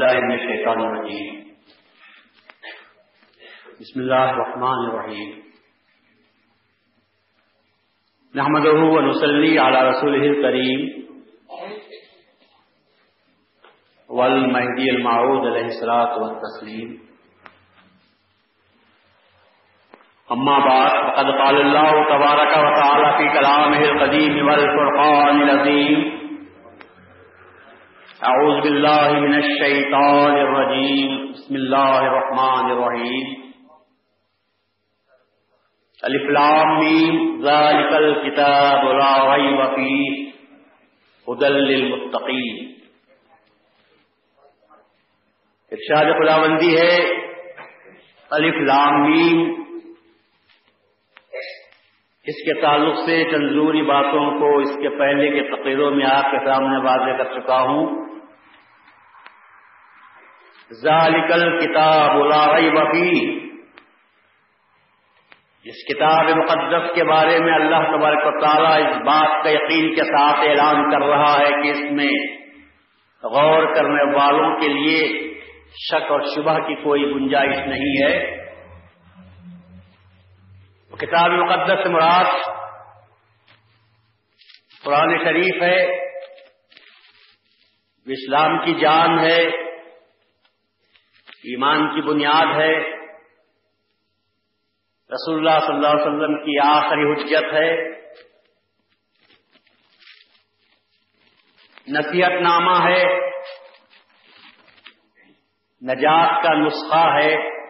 الله من الشيطان الرجيم بسم الله الرحمن الرحيم نحمده ونصلي على رسوله الكريم والمهدي المعود عليه الصلاة والتسليم أما بعد، فقد قال الله تبارك وتعالى في كلامه القديم والفرقان العظيم أعوذ بالله من الشيطان الرجيم. بسم الله الرحمن الرحيم. الف لام میم ذلك الكتاب لا ريب فيه. هدى للمتقين. ارشاد خداوندی ہے. الف لام میم اس کے تعلق سے تنظوری باتوں کو اس کے پہلے کے تقریروں میں آپ کے سامنے واضح کر چکا ہوں۔ ذالکل کتاب ریب فی جس کتاب مقدس کے بارے میں اللہ تبارک و تعالیٰ اس بات کا یقین کے ساتھ اعلان کر رہا ہے کہ اس میں غور کرنے والوں کے لیے شک اور شبہ کی کوئی گنجائش نہیں ہے۔ کتاب مقدس مراد قرآن شریف ہے، اسلام کی جان ہے، ایمان کی بنیاد ہے۔ رسول اللہ صلی اللہ علیہ وسلم کی آخری حجت ہے۔ نصیحت نامہ ہے۔ نجات کا نسخہ ہے۔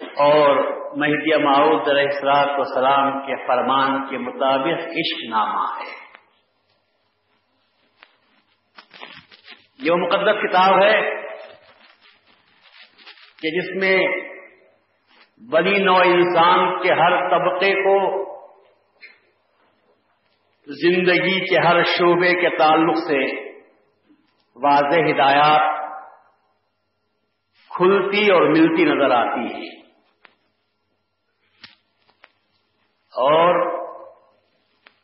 اور مہدی معود علیہ السلاط وسلام کے فرمان کے مطابق عشق نامہ ہے۔ یہ وہ مقدس کتاب ہے کہ جس میں بلی نو انسان کے ہر طبقے کو زندگی کے ہر شعبے کے تعلق سے واضح ہدایات کھلتی اور ملتی نظر آتی ہے اور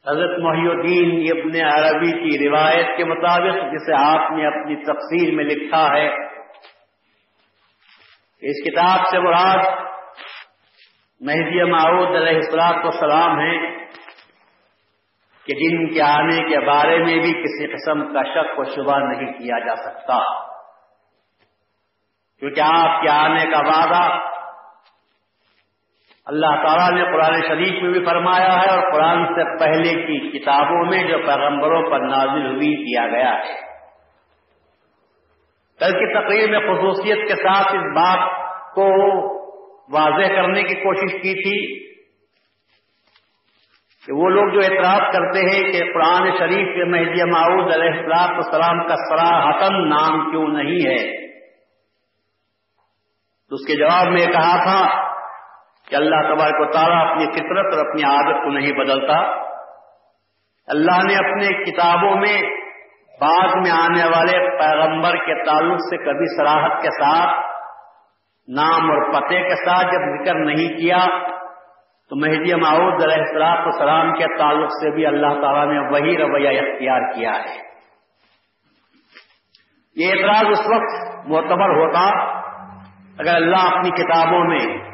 حضرت محی الدین ابن عربی کی روایت کے مطابق جسے آپ نے اپنی تفسیر میں لکھا ہے، اس کتاب سے مراد مہدی معود علیہ السلاط سلام ہیں کہ جن کے آنے کے بارے میں بھی کسی قسم کا شک و شبہ نہیں کیا جا سکتا۔ کیونکہ آپ کے آنے کا وعدہ اللہ تعالیٰ نے قرآن شریف میں بھی فرمایا ہے اور قرآن سے پہلے کی کتابوں میں جو پیغمبروں پر نازل ہوئی کیا گیا ہے۔ کل کی تقریر میں خصوصیت کے ساتھ اس بات کو واضح کرنے کی کوشش کی تھی کہ وہ لوگ جو اعتراض کرتے ہیں کہ قرآن شریف کے مہدی معود علیہ السلام السلام کا سراہتن نام کیوں نہیں ہے، تو اس کے جواب میں کہا تھا کہ اللہ تبارک و تعالیٰ اپنی فطرت اور اپنی عادت کو نہیں بدلتا۔ اللہ نے اپنے کتابوں میں بعد میں آنے والے پیغمبر کے تعلق سے کبھی سراہد کے ساتھ، نام اور پتے کے ساتھ جب ذکر نہیں کیا، تو مہدی معود علیہ السلام السلام کے تعلق سے بھی اللہ تعالیٰ نے وہی رویہ اختیار کیا ہے۔ یہ اعتراض اس وقت معتبر ہوتا، اگر اللہ اپنی کتابوں میں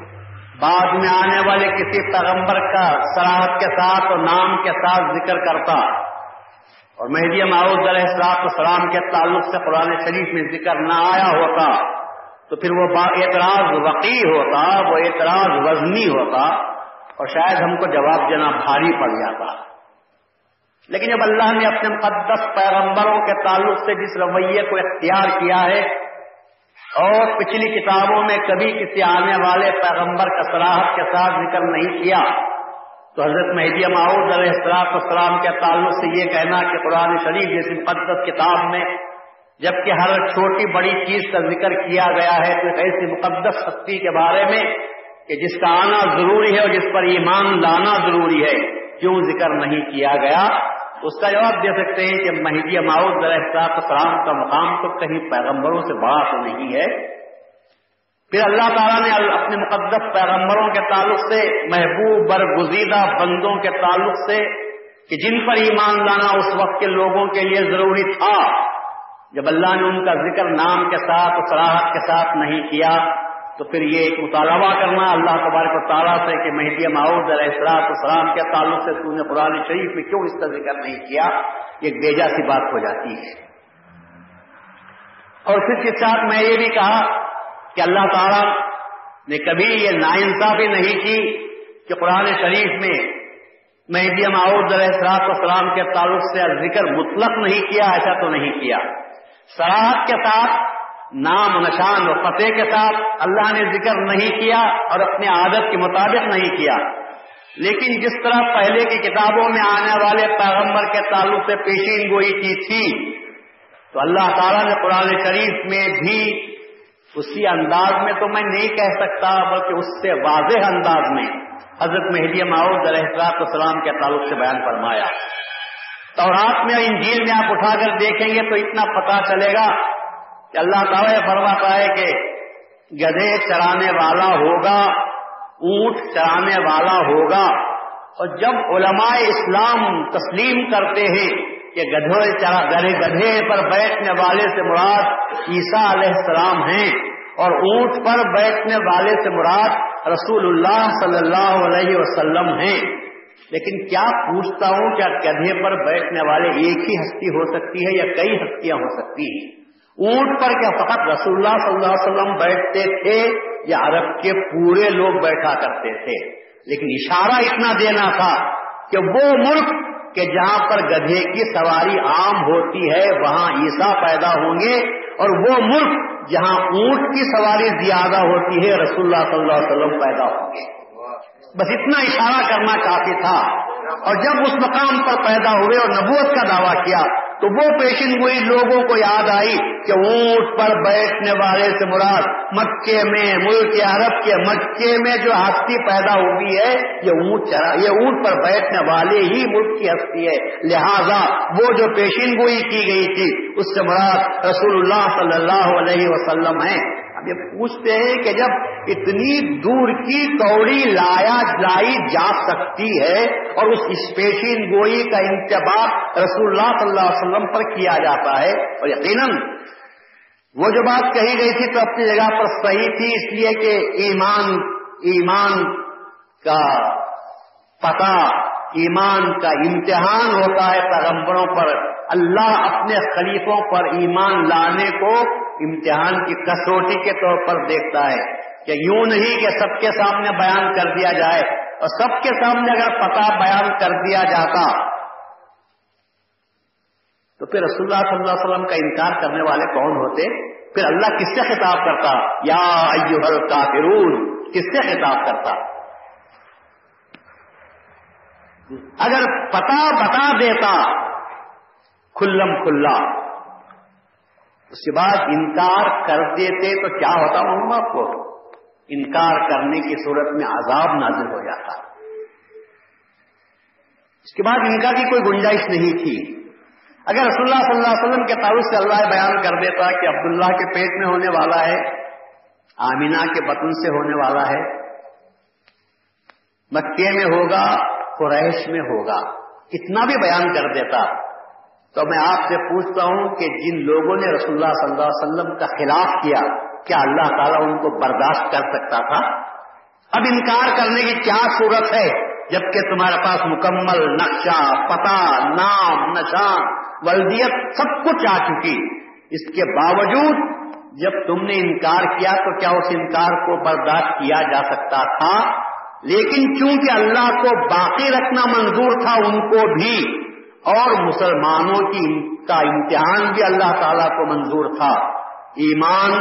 بعد میں آنے والے کسی پیغمبر کا سراہد کے ساتھ اور نام کے ساتھ ذکر کرتا۔ اور مہدی معود علیہ السلاط السلام کے تعلق سے قرآن شریف میں ذکر نہ آیا ہوتا، تو پھر وہ اعتراض وقی ہوتا، وہ اعتراض وزنی ہوتا اور شاید ہم کو جواب دینا بھاری پڑ جاتا۔ لیکن جب اللہ نے اپنے مقدس پیغمبروں کے تعلق سے جس رویے کو اختیار کیا ہے اور پچھلی کتابوں میں کبھی کسی آنے والے پیغمبر کا سراہد کے ساتھ ذکر نہیں کیا۔ تو حضرت مہدی معود علیہ السلاط السلام کے تعلق سے یہ کہنا کہ قرآن شریف جیسی مقدس کتاب میں جبکہ ہر چھوٹی بڑی چیز کا ذکر کیا گیا ہے، تو ایک ایسی مقدس ہستی کے بارے میں کہ جس کا آنا ضروری ہے اور جس پر ایمان لانا ضروری ہے کیوں ذکر نہیں کیا گیا۔ اس کا جواب دے سکتے ہیں کہ مہدی معود علیہ السلاط السلام کا مقام تو کہیں پیغمبروں سے بڑا تو نہیں ہے۔ پھر اللہ تعالیٰ نے اپنے مقدس پیغمبروں کے تعلق سے، محبوب برگزیدہ بندوں کے تعلق سے، کہ جن پر ایمان لانا اس وقت کے لوگوں کے لیے ضروری تھا۔ جب اللہ نے ان کا ذکر نام کے ساتھ سراہد کے ساتھ نہیں کیا تو پھر یہ ایک مطالبہ کرنا اللہ تبارک و تعالیٰ سے کہ مہدی معاؤد علیہ السلاط السلام کے تعلق سے تو نے قرآن شریف میں کیوں اس کا ذکر نہیں کیا؟ ایک بیجا سی بات ہو جاتی ہے۔ اور پھر کے ساتھ میں یہ بھی کہا کہ اللہ تعالیٰ نے کبھی یہ ناانصافی نہیں کی کہ قرآن شریف میں مہدی معاؤد علیہ السلاط السلام کے تعلق سے ذکر مطلق نہیں کیا، ایسا تو نہیں کیا۔ سراحت کے ساتھ نام نشان و فتح کے ساتھ اللہ نے ذکر نہیں کیا اور اپنے عادت کے مطابق نہیں کیا۔ لیکن جس طرح پہلے کی کتابوں میں آنے والے پیغمبر کے تعلق سے پیشین گوئی کی تھی، تو اللہ تعالیٰ نے قرآن شریف میں بھی اسی انداز میں تو میں نہیں کہہ سکتا، بلکہ اس سے واضح انداز میں حضرت مہدی ماؤد علیہ السلام کے تعلق سے بیان فرمایا۔ تو رات میں انجیل میں آپ اٹھا کر دیکھیں گے تو اتنا پتا چلے گا کہ اللہ تعالیٰ یہ فرماتا ہے کہ گدھے چرانے والا ہوگا، اونٹ چرانے والا ہوگا۔ اور جب علماء اسلام تسلیم کرتے ہیں کہ گدھے گدھے گدھے پر بیٹھنے والے سے مراد عیسیٰ علیہ السلام ہیں اور اونٹ پر بیٹھنے والے سے مراد رسول اللہ صلی اللہ علیہ وسلم ہیں۔ لیکن کیا پوچھتا ہوں کیا گدھے پر بیٹھنے والے ایک ہی ہستی ہو سکتی ہے یا کئی ہستیاں ہو سکتی ہیں؟ اونٹ پر کیا فقط رسول اللہ صلی اللہ علیہ وسلم بیٹھتے تھے یا عرب کے پورے لوگ بیٹھا کرتے تھے؟ لیکن اشارہ اتنا دینا تھا کہ وہ ملک کہ جہاں پر گدھے کی سواری عام ہوتی ہے، وہاں عیسا پیدا ہوں گے اور وہ ملک جہاں اونٹ کی سواری زیادہ ہوتی ہے رسول اللہ صلی اللہ علیہ وسلم پیدا ہوں گے۔ بس اتنا اشارہ کرنا چاہتے تھا۔ اور جب اس مقام پر پیدا ہوئے اور نبوت کا دعویٰ کیا تو وہ پیشن گوئی لوگوں کو یاد آئی کہ اونٹ پر بیٹھنے والے سے مراد مکے میں، ملک عرب کے مکے میں جو ہستی پیدا ہوئی ہے، یہ اونٹ چرا، یہ اونٹ پر بیٹھنے والے ہی ملک کی ہستی ہے۔ لہذا وہ جو پیشن گوئی کی گئی تھی، اس سے مراد رسول اللہ صلی اللہ علیہ وسلم ہے اب یہ پوچھتے ہیں کہ جب اتنی دور کی کوڑی لایا لائی جا سکتی ہے اور اس اسپیشین گوئی کا انتباہ رسول اللہ صلی اللہ علیہ وسلم پر کیا جاتا ہے اور یقیناً وہ جو بات کہی گئی تھی تو اپنی جگہ پر صحیح تھی، اس لیے کہ ایمان ایمان کا پتا، ایمان کا امتحان ہوتا ہے پیغمبروں پر۔ اللہ اپنے خلیفوں پر ایمان لانے کو امتحان کی کسوٹی کے طور پر دیکھتا ہے کہ یوں نہیں کہ سب کے سامنے بیان کر دیا جائے اور سب کے سامنے اگر پتا بیان کر دیا جاتا تو پھر رسول اللہ صلی اللہ علیہ وسلم کا انکار کرنے والے کون ہوتے؟ پھر اللہ کس سے خطاب کرتا؟ یا ایوہل کافرون، کس سے خطاب کرتا؟ اگر پتا بتا دیتا، کھلم کھلا اس کے بعد انکار کر دیتے تو کیا ہوتا ہوں آپ کو؟ انکار کرنے کی صورت میں عذاب نازل ہو جاتا۔ اس کے بعد ان کا بھی کوئی گنجائش نہیں تھی۔ اگر رسول اللہ صلی اللہ علیہ وسلم کے تعلق سے اللہ بیان کر دیتا کہ عبداللہ کے پیٹ میں ہونے والا ہے، آمینہ کے بطن سے ہونے والا ہے مکے میں ہوگا، قریش میں ہوگا، اتنا بھی بیان کر دیتا۔ تو میں آپ سے پوچھتا ہوں کہ جن لوگوں نے رسول اللہ صلی اللہ علیہ وسلم کا خلاف کیا کیا اللہ تعالیٰ ان کو برداشت کر سکتا تھا؟ اب انکار کرنے کی کیا صورت ہے؟ جبکہ تمہارے پاس مکمل نقشہ پتا نام نشان ولدیت سب کچھ آ چکی۔ اس کے باوجود جب تم نے انکار کیا تو کیا اس انکار کو برداشت کیا جا سکتا تھا؟ لیکن چونکہ اللہ کو باقی رکھنا منظور تھا، ان کو بھی اور مسلمانوں کی کا امتحان بھی اللہ تعالی کو منظور تھا۔ ایمان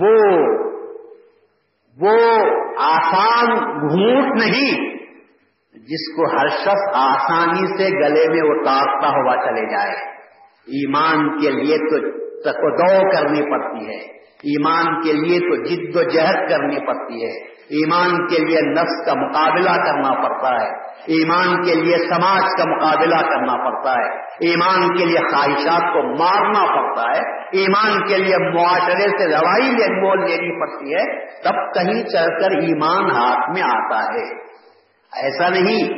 وہ وہ آسان گھونٹ نہیں جس کو ہر شخص آسانی سے گلے میں اتارتا ہوا چلے جائے۔ ایمان کے لیے تو دو کرنی پڑتی ہے۔ ایمان کے لیے تو جد و جہد کرنی پڑتی ہے۔ ایمان کے لیے نفس کا مقابلہ کرنا پڑتا ہے۔ ایمان کے لیے سماج کا مقابلہ کرنا پڑتا ہے۔ ایمان کے لیے خواہشات کو مارنا پڑتا ہے۔ ایمان کے لیے معاشرے سے لڑائی مول لینی پڑتی ہے۔ تب کہیں چل کر ایمان ہاتھ میں آتا ہے۔ ایسا نہیں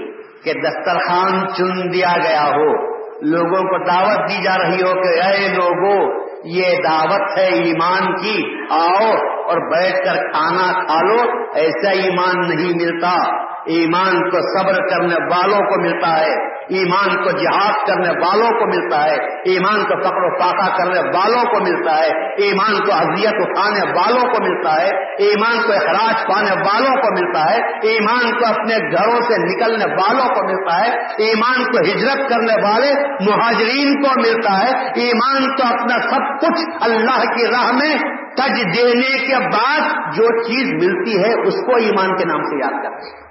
کہ دسترخوان چن دیا گیا ہو۔ لوگوں کو دعوت دی جا رہی ہو کہ اے لوگوں یہ دعوت ہے ایمان کی۔ آؤ اور بیٹھ کر کھانا کھا لو، ایسا ایمان نہیں ملتا۔ ایمان کو صبر کرنے والوں کو ملتا ہے، ایمان کو جہاد کرنے والوں کو ملتا ہے، ایمان کو پکڑ و پاکا کرنے والوں کو ملتا ہے، ایمان کو اذیت اٹھانے والوں کو ملتا ہے، ایمان کو اخراج پانے والوں کو ملتا ہے، ایمان کو اپنے گھروں سے نکلنے والوں کو ملتا ہے، ایمان کو ہجرت کرنے والے مہاجرین کو ملتا ہے، ایمان کو اپنا سب کچھ اللہ کی راہ میں تج دینے کے بعد جو چیز ملتی ہے اس کو ایمان کے نام سے یاد کرتے ہیں۔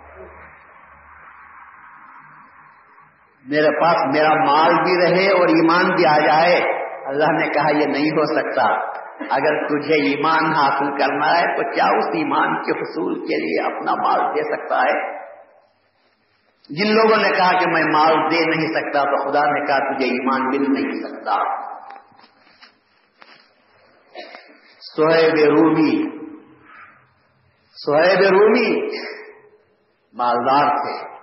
میرے پاس میرا مال بھی رہے اور ایمان بھی آ جائے، اللہ نے کہا یہ نہیں ہو سکتا۔ اگر تجھے ایمان حاصل کرنا ہے تو کیا اس ایمان کے حصول کے لیے اپنا مال دے سکتا ہے؟ جن لوگوں نے کہا کہ میں مال دے نہیں سکتا تو خدا نے کہا تجھے ایمان مل نہیں سکتا۔ سہیب رومی سہیب رومی مالدار تھے۔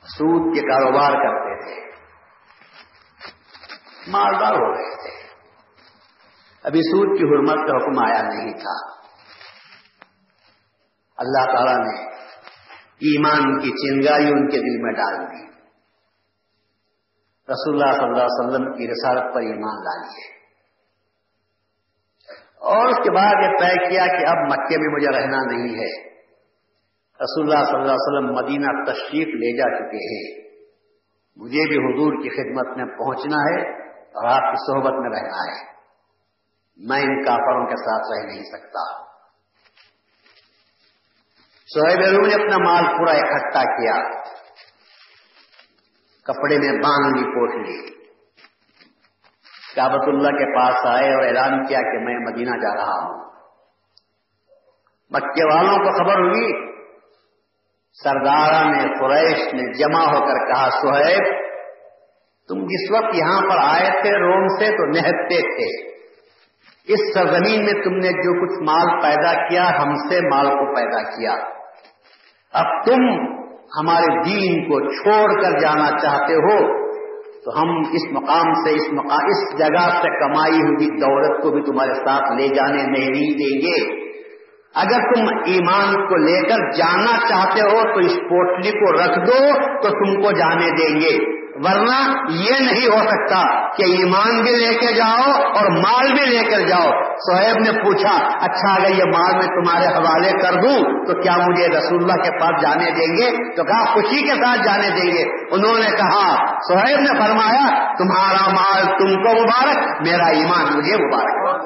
سود کے کاروبار کرتے تھے۔ مالدار ہو گئے تھے۔ ابھی سود کی حرمت کا حکم آیا نہیں تھا۔ اللہ تعالی نے ایمان کی چنگائی ان کے دل میں ڈال دی۔ رسول اللہ صلی اللہ علیہ وسلم کی رسالت پر ایمان ڈالی ہے۔ اور اس کے بعد یہ طے کیا کہ اب مکے میں مجھے رہنا نہیں ہے۔ رسول اللہ صلی اللہ علیہ وسلم مدینہ تشریف لے جا چکے ہیں۔ مجھے بھی حضور کی خدمت میں پہنچنا ہے اور آپ کی صحبت میں رہنا ہے۔ میں ان کافروں کے ساتھ رہ نہیں سکتا۔ سہیب نے اپنا مال پورا اکٹھا کیا۔ کپڑے میں باندھ لی پوٹ لی۔ کابت اللہ کے پاس آئے اور اعلان کیا کہ میں مدینہ جا رہا ہوں۔ مکے والوں کو خبر ہوئی۔ سردار نے، قریش نے جمع ہو کر کہا، سہیب، تم جس وقت یہاں پر آئے تھے روم سے تو نہتے تھے۔ اس سرزمین میں تم نے جو کچھ مال پیدا کیا، ہم سے مال کو پیدا کیا۔ اب تم ہمارے دین کو چھوڑ کر جانا چاہتے ہو، تو ہم اس مقام سے، اس مقام اس جگہ سے کمائی ہوئی دولت کو بھی تمہارے ساتھ لے جانے نہیں دیں گے۔ اگر تم ایمان کو لے کر جانا چاہتے ہو، تو اس پوٹلی کو رکھ دو، تو تم کو جانے دیں گے۔ ورنہ یہ نہیں ہو سکتا کہ ایمان بھی لے کے جاؤ اور مال بھی لے کر جاؤ۔ سہیب نے پوچھا اچھا اگر یہ مال میں تمہارے حوالے کر دوں تو کیا مجھے رسول اللہ کے پاس جانے دیں گے؟ تو کہا، خوشی کے ساتھ جانے دیں گے۔ انہوں نے کہا سہیب نے فرمایا، تمہارا مال تم کو مبارک، میرا ایمان مجھے مبارک۔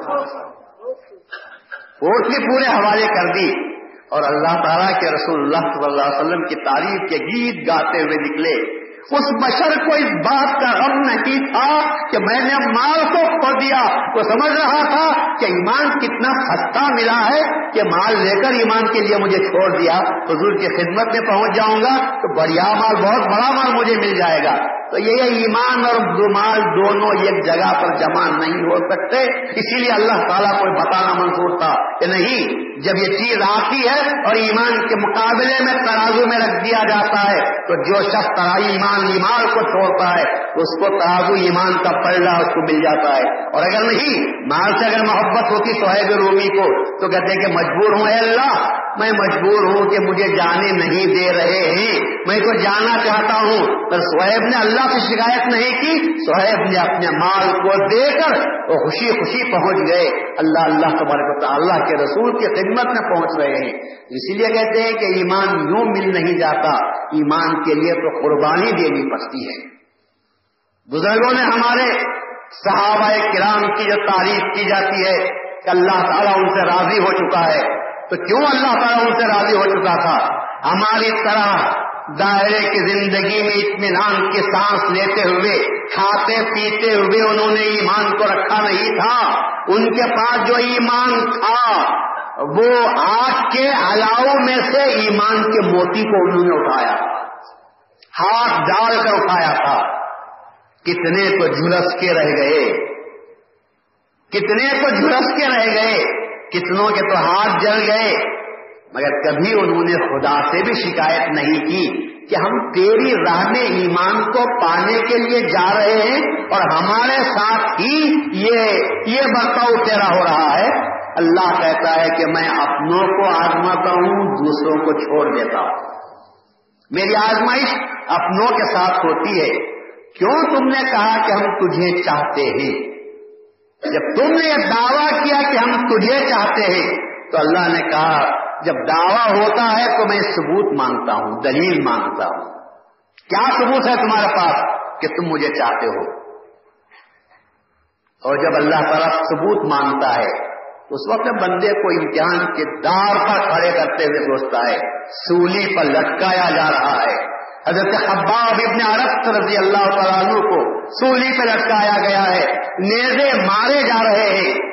بھی پورے حوالے کر دی اور اللہ تعالیٰ کے رسول اللہ صلی اللہ علیہ وسلم کی تعریف کے گیت گاتے ہوئے نکلے۔ اس بشر کو اس بات کا غم نہیں تھا کہ میں نے مال کو کھو دیا وہ سمجھ رہا تھا کہ ایمان کتنا سستا ملا ہے کہ مال لے کر ایمان کے لیے مجھے چھوڑ دیا۔ حضور کی خدمت میں پہنچ جاؤں گا تو بڑھیا مال، بہت بڑا مال مجھے مل جائے گا۔ تو یہ ایمان اور مال دونوں ایک جگہ پر جمع نہیں ہو سکتے۔ اسی لیے اللہ تعالیٰ کو بتانا منظور تھا کہ نہیں، جب یہ چیز آتی ہے اور ایمان کے مقابلے میں ترازو میں رکھ دیا جاتا ہے، تو جو شخص ترائی ایمان ایمان کو چھوڑتا ہے، اس کو ترازو ایمان کا پلڑا اس کو مل جاتا ہے۔ اور اگر نہیں، مال سے اگر محبت ہوتی سہیب رومی کو، تو کہتے کہ مجبور ہوں اے اللہ، میں مجبور ہوں کہ مجھے جانے نہیں دے رہے ہیں۔ میں تو جانا چاہتا ہوں پر سہیب نے اللہ سے شکایت نہیں کی، سہیب نے اپنے مال کو دے کر وہ خوشی خوشی پہنچ گئے۔ اللہ اللہ تبارک اللہ کے رسول کی خدمت میں پہنچ رہے ہیں۔ اسی لیے کہتے ہیں کہ ایمان یوں مل نہیں جاتا، ایمان کے لیے تو قربانی دینی پڑتی ہے۔ بزرگوں نے ہمارے صحابہ کرام کی جو تعریف کی جاتی ہے کہ اللہ تعالیٰ ان سے راضی ہو چکا ہے، تو کیوں اللہ تعالیٰ ان سے راضی ہو چکا تھا؟ ہماری طرح دائرے کی زندگی میں اطمینان کی سانس لیتے ہوئے، کھاتے پیتے ہوئے انہوں نے ایمان کو رکھا نہیں تھا۔ ان کے پاس جو ایمان تھا، وہ آگ کے الاؤ میں سے ایمان کے موتی کو انہوں نے اٹھایا۔ ہاتھ ڈال کر اٹھایا تھا۔ کتنے تو جھلس کے رہ گئے۔ کتنے تو جھلس کے رہ گئے۔ کتنوں کے تو ہاتھ جل گئے۔ مگر کبھی انہوں نے خدا سے بھی شکایت نہیں کی کہ ہم تیری راہ میں ایمان کو پانے کے لیے جا رہے ہیں اور ہمارے ساتھ ہی یہ یہ برتاؤ تیرا ہو رہا ہے۔ اللہ کہتا ہے کہ میں اپنوں کو آزماتا ہوں، دوسروں کو چھوڑ دیتا ہوں۔ میری آزمائش اپنوں کے ساتھ ہوتی ہے۔ کیوں تم نے کہا کہ ہم تجھے چاہتے ہیں؟ جب تم نے یہ دعویٰ کیا کہ ہم تجھے چاہتے ہیں، تو اللہ نے کہا جب دعویٰ ہوتا ہے تو میں ثبوت مانگتا ہوں، دلیل مانگتا ہوں۔ کیا ثبوت ہے تمہارے پاس کہ تم مجھے چاہتے ہو؟ اور جب اللہ تعالیٰ ثبوت مانگتا ہے، اس وقت بندے کو امتحان کے دار پر کھڑے کرتے ہوئے سوچتا ہے، سولی پر لٹکایا جا رہا ہے۔ حضرت حباب ابن عرب رضی اللہ تعالیٰ کو سولی پہ لٹکایا گیا ہے۔ نیزے مارے جا رہے ہیں۔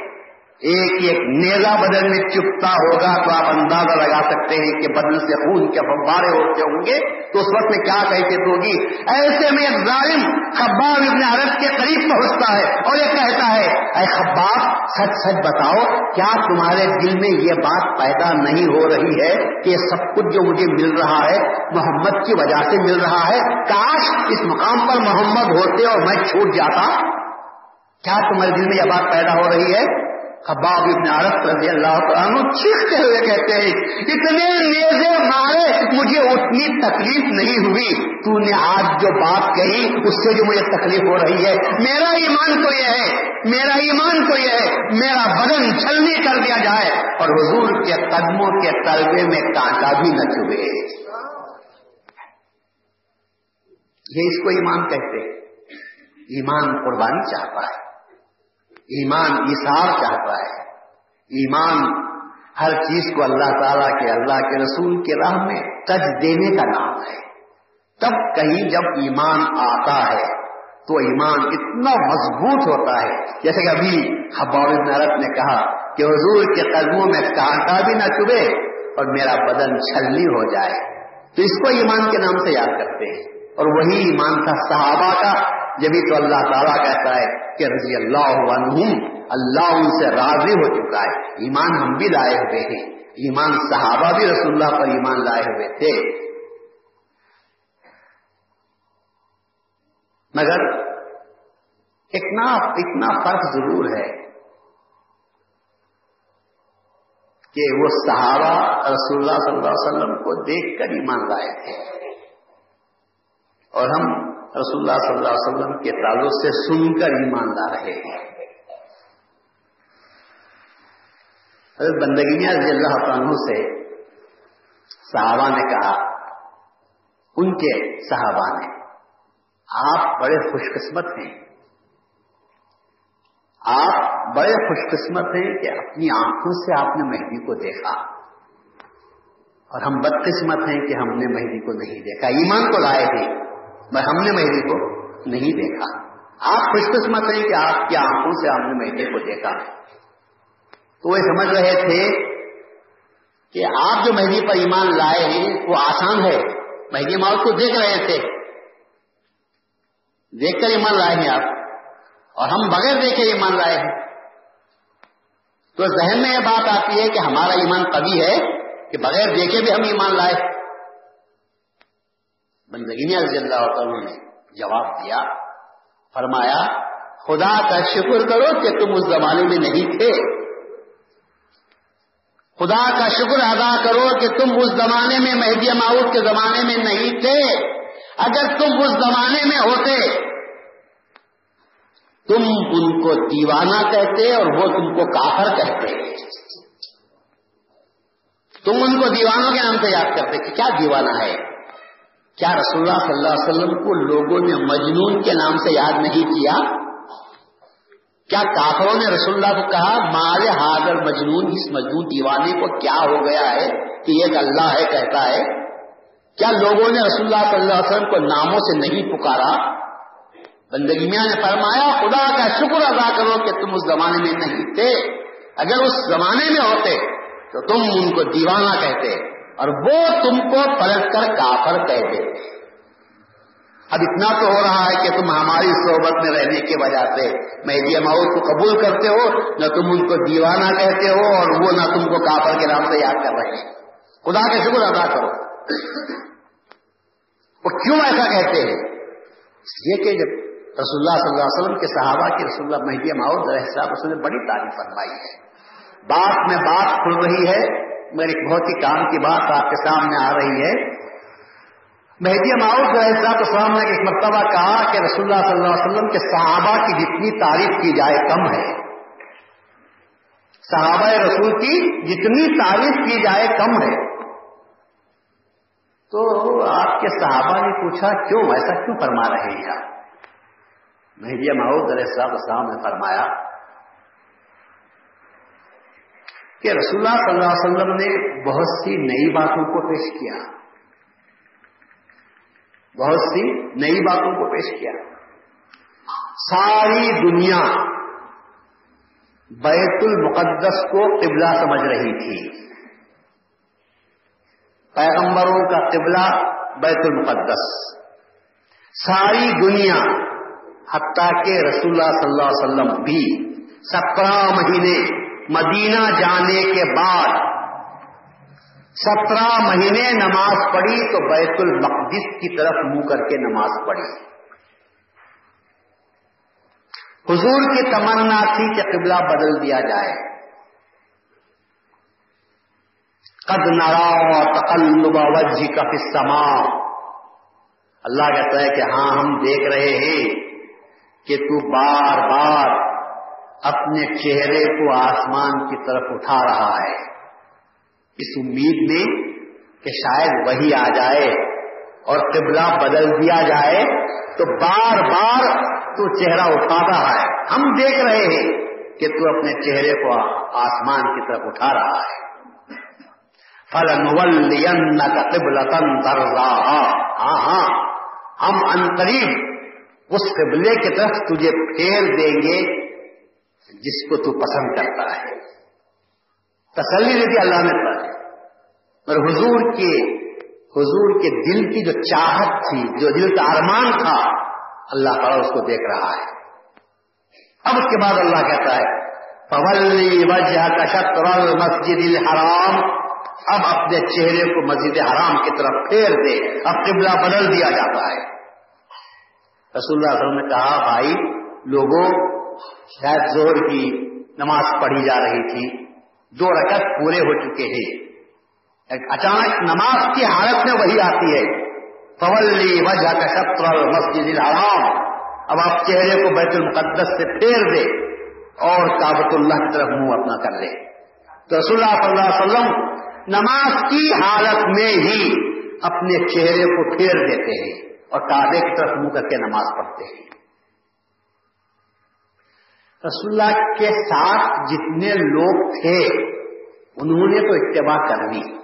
ایک ایک نیزا بدن میں چپتا ہوگا تو آپ اندازہ لگا سکتے ہیں کہ بدن سے خون کے فوارے ہوتے ہوں گے۔ تو اس وقت میں کیا کہتے ہوگی ایسے میں ایک ظالم خباب ابن عرب کے قریب پہنچتا ہے اور یہ کہتا ہے، اے خباب، سچ سچ بتاؤ، کیا تمہارے دل میں یہ بات پیدا نہیں ہو رہی ہے کہ یہ سب کچھ جو مجھے مل رہا ہے، محمد کی وجہ سے مل رہا ہے؟ کاش اس مقام پر محمد ہوتے اور میں چھوٹ جاتا۔ کیا تمہارے دل میں یہ بات پیدا ہو رہی ہے؟ خباب ابن عرب رضی اللہ عنہ چیختے ہوئے کہتے ہیں، اتنے نیزے مارے، مجھے اتنی تکلیف نہیں ہوئی۔ تو نے آج جو بات کہی، اس سے جو مجھے تکلیف ہو رہی ہے، میرا ایمان تو یہ ہے، میرا ایمان تو یہ ہے، میرا بدن چھلنی کر دیا جائے۔ اور حضور کے قدموں کے تلبے میں کانٹا بھی نہ چبے یہ اس کو ایمان کہتے ایمان قربانی چاہتا ہے ایمان ایسار چاہتا ہے؟ ایمان ہر چیز کو اللہ تعالیٰ کے اللہ کے رسول کے راہ میں تج دینے کا نام ہے۔ تب کہیں جب ایمان آتا ہے تو ایمان اتنا مضبوط ہوتا ہے۔ جیسے کہ ابھی حباب نرت نے کہا کہ حضور کے قدموں میں کانٹا بھی نہ چبے اور میرا بدن چھلنی ہو جائے۔ تو اس کو ایمان کے نام سے یاد کرتے ہیں۔ اور وہی ایمان تھا صحابہ کا جبھی تو اللہ تعالیٰ کہتا ہے کہ رضی اللہ عنہم، اللہ ان سے راضی ہو چکا ہے۔ ایمان ہم بھی لائے ہوئے ہیں۔ ایمان صحابہ بھی رسول اللہ پر ایمان لائے ہوئے تھے۔ مگر اتنا اتنا فرق ضرور ہے کہ وہ صحابہ رسول اللہ صلی اللہ علیہ وسلم کو دیکھ کر ایمان لائے تھے۔ اور ہم رسول اللہ صلی اللہ علیہ وسلم کے تعلق سے سن کر ایمان لا رہے ہیں حضرت بندگیاں رضی اللہ عنہ سے صحابہ نے کہا، ان کے صحابہ نے، آپ بڑے خوش قسمت ہیں۔ آپ بڑے خوش قسمت ہیں کہ اپنی آنکھوں سے آپ نے مہدی کو دیکھا۔ اور ہم بد قسمت ہیں کہ ہم نے مہدی کو نہیں دیکھا۔ ایمان کو لائے تھے۔ ہم نے مہدی کو نہیں دیکھا۔ آپ خوش قسمت ہیں کہ آپ کی آنکھوں سے آپ نے مہدی کو دیکھا۔ تو وہ سمجھ رہے تھے کہ آپ جو مہدی پر ایمان لائے ہیں، وہ آسان ہے۔ مہدی موت کو دیکھ رہے تھے۔ دیکھ کر ایمان لائے ہیں آپ۔ اور ہم بغیر دیکھے ایمان لائے ہیں۔ تو ذہن میں یہ بات آتی ہے کہ ہمارا ایمان کبھی ہے کہ بغیر دیکھے بھی ہم ایمان لائے۔ بندگی رضی اللہ عنہ نے جواب دیا، فرمایا، خدا کا شکر کرو کہ تم اس زمانے میں نہیں تھے۔ خدا کا شکر ادا کرو کہ تم اس زمانے میں مہدی معاؤد کے زمانے میں نہیں تھے۔ اگر تم اس زمانے میں ہوتے، تم ان کو دیوانہ کہتے اور وہ تم کو کافر کہتے۔ تم ان کو دیوانوں کے نام سے یاد کرتے کہ کیا دیوانہ ہے۔ کیا رسول اللہ صلی اللہ علیہ وسلم کو لوگوں نے مجنون کے نام سے یاد نہیں کیا؟ کیا کافروں نے رسول اللہ کو کہا مار حاضر مجنون، اس مجنون دیوانے کو کیا ہو گیا ہے کہ یہ اللہ ہے، کہتا ہے؟ کیا لوگوں نے رسول اللہ صلی اللہ علیہ وسلم کو ناموں سے نہیں پکارا؟ بندگی میاں نے فرمایا، خدا کا شکر ادا کرو کہ تم اس زمانے میں نہیں تھے۔ اگر اس زمانے میں ہوتے تو تم ان کو دیوانہ کہتے۔ اور وہ تم کو پلٹ کر کافر کہتے اب اتنا تو ہو رہا ہے کہ تم ہماری صحبت میں رہنے کی وجہ سے مہدی ماؤ کو قبول کرتے ہو، نہ تم ان کو دیوانہ کہتے ہو اور وہ نہ تم کو کافر کے نام سے یاد کر رہے ہیں۔ خدا کا شکر ادا کرو۔ وہ کیوں ایسا کہتے ہیں؟ اس لیے کہ جب رسول اللہ صلی اللہ علیہ وسلم کے صحابہ کی رسول اللہ مہدی ماؤد علیہ السلام اس نے بڑی تعریف فرمائی ہے۔ بات میں بات کھل رہی ہے۔ میرے ایک بہت ہی کام کی بات آپ کے سامنے آ رہی ہے۔ مہدی ماؤد علیہ السلام نے ایک مرتبہ کہا کہ رسول اللہ صلی اللہ علیہ وسلم کے صحابہ کی جتنی تعریف کی جائے کم ہے۔ صحابہ رسول کی جتنی تعریف کی جائے کم ہے۔ تو آپ کے صحابہ نے پوچھا، کیوں؟ ایسا کیوں فرما رہے ہیں آپ؟ مہدی محدود علیہ السلام السلام نے فرمایا کہ رسول اللہ صلی اللہ علیہ وسلم نے بہت سی نئی باتوں کو پیش کیا۔ بہت سی نئی باتوں کو پیش کیا۔ ساری دنیا بیت المقدس کو قبلہ سمجھ رہی تھی۔ پیغمبروں کا قبلہ بیت المقدس۔ ساری دنیا، حتیٰ کہ رسول اللہ صلی اللہ علیہ وسلم بھی سترہ مہینے مدینہ جانے کے بعد سترہ مہینے نماز پڑھی تو بیت المقدس کی طرف منہ کر کے نماز پڑھی۔ حضور کی تمنا تھی کہ قبلہ بدل دیا جائے۔ قد نرا تقلب وجہ کا فسما اللہ کہتا ہے کہ ہاں ہم دیکھ رہے ہیں کہ تو بار بار اپنے چہرے کو آسمان کی طرف اٹھا رہا ہے۔ اس امید میں کہ شاید وہی آ جائے اور قبلہ بدل دیا جائے تو بار بار تو چہرہ اٹھا رہا ہے۔ ہم دیکھ رہے ہیں کہ تو اپنے چہرے کو آسمان کی طرف اٹھا رہا ہے۔ فلن کا قبل ہاں ہاں ہم انقریب اس قبلے کی طرف تجھے پھیر دیں گے۔ جس کو تو پسند کرتا ہے۔ تسلی دیتی اللہ نے پڑھے اور حضور کے حضور کے دل کی جو چاہت تھی، جو دل کا ارمان تھا، اللہ تعالیٰ اس کو دیکھ رہا ہے۔ اب اس کے بعد اللہ کہتا ہے پولی وجہ کا شطر مسجد الحرام۔ اب اپنے چہرے کو مسجد حرام کی طرف پھیر دے، اب قبلہ بدل دیا جاتا ہے۔ رسول اللہ علیہ وسلم نے کہا، بھائی، لوگوں شاید زور کی نماز پڑھی جا رہی تھی، دو رکعت پورے ہو چکے ہیں۔ اچانک نماز کی حالت میں وہی آتی ہے۔ فولی وجہ کا شطر مسجد الحرام۔ اب آپ چہرے کو بیت المقدس سے پھیر دے اور کابت اللہ کی طرف منہ اپنا کر لے۔ تو رسول اللہ صلی اللہ علیہ وسلم نماز کی حالت میں ہی اپنے چہرے کو پھیر دیتے ہیں اور کعبے کی طرف منہ کر کے نماز پڑھتے ہیں۔ رسول اللہ کے ساتھ جتنے لوگ تھے، انہوں نے تو اتباع کر لی۔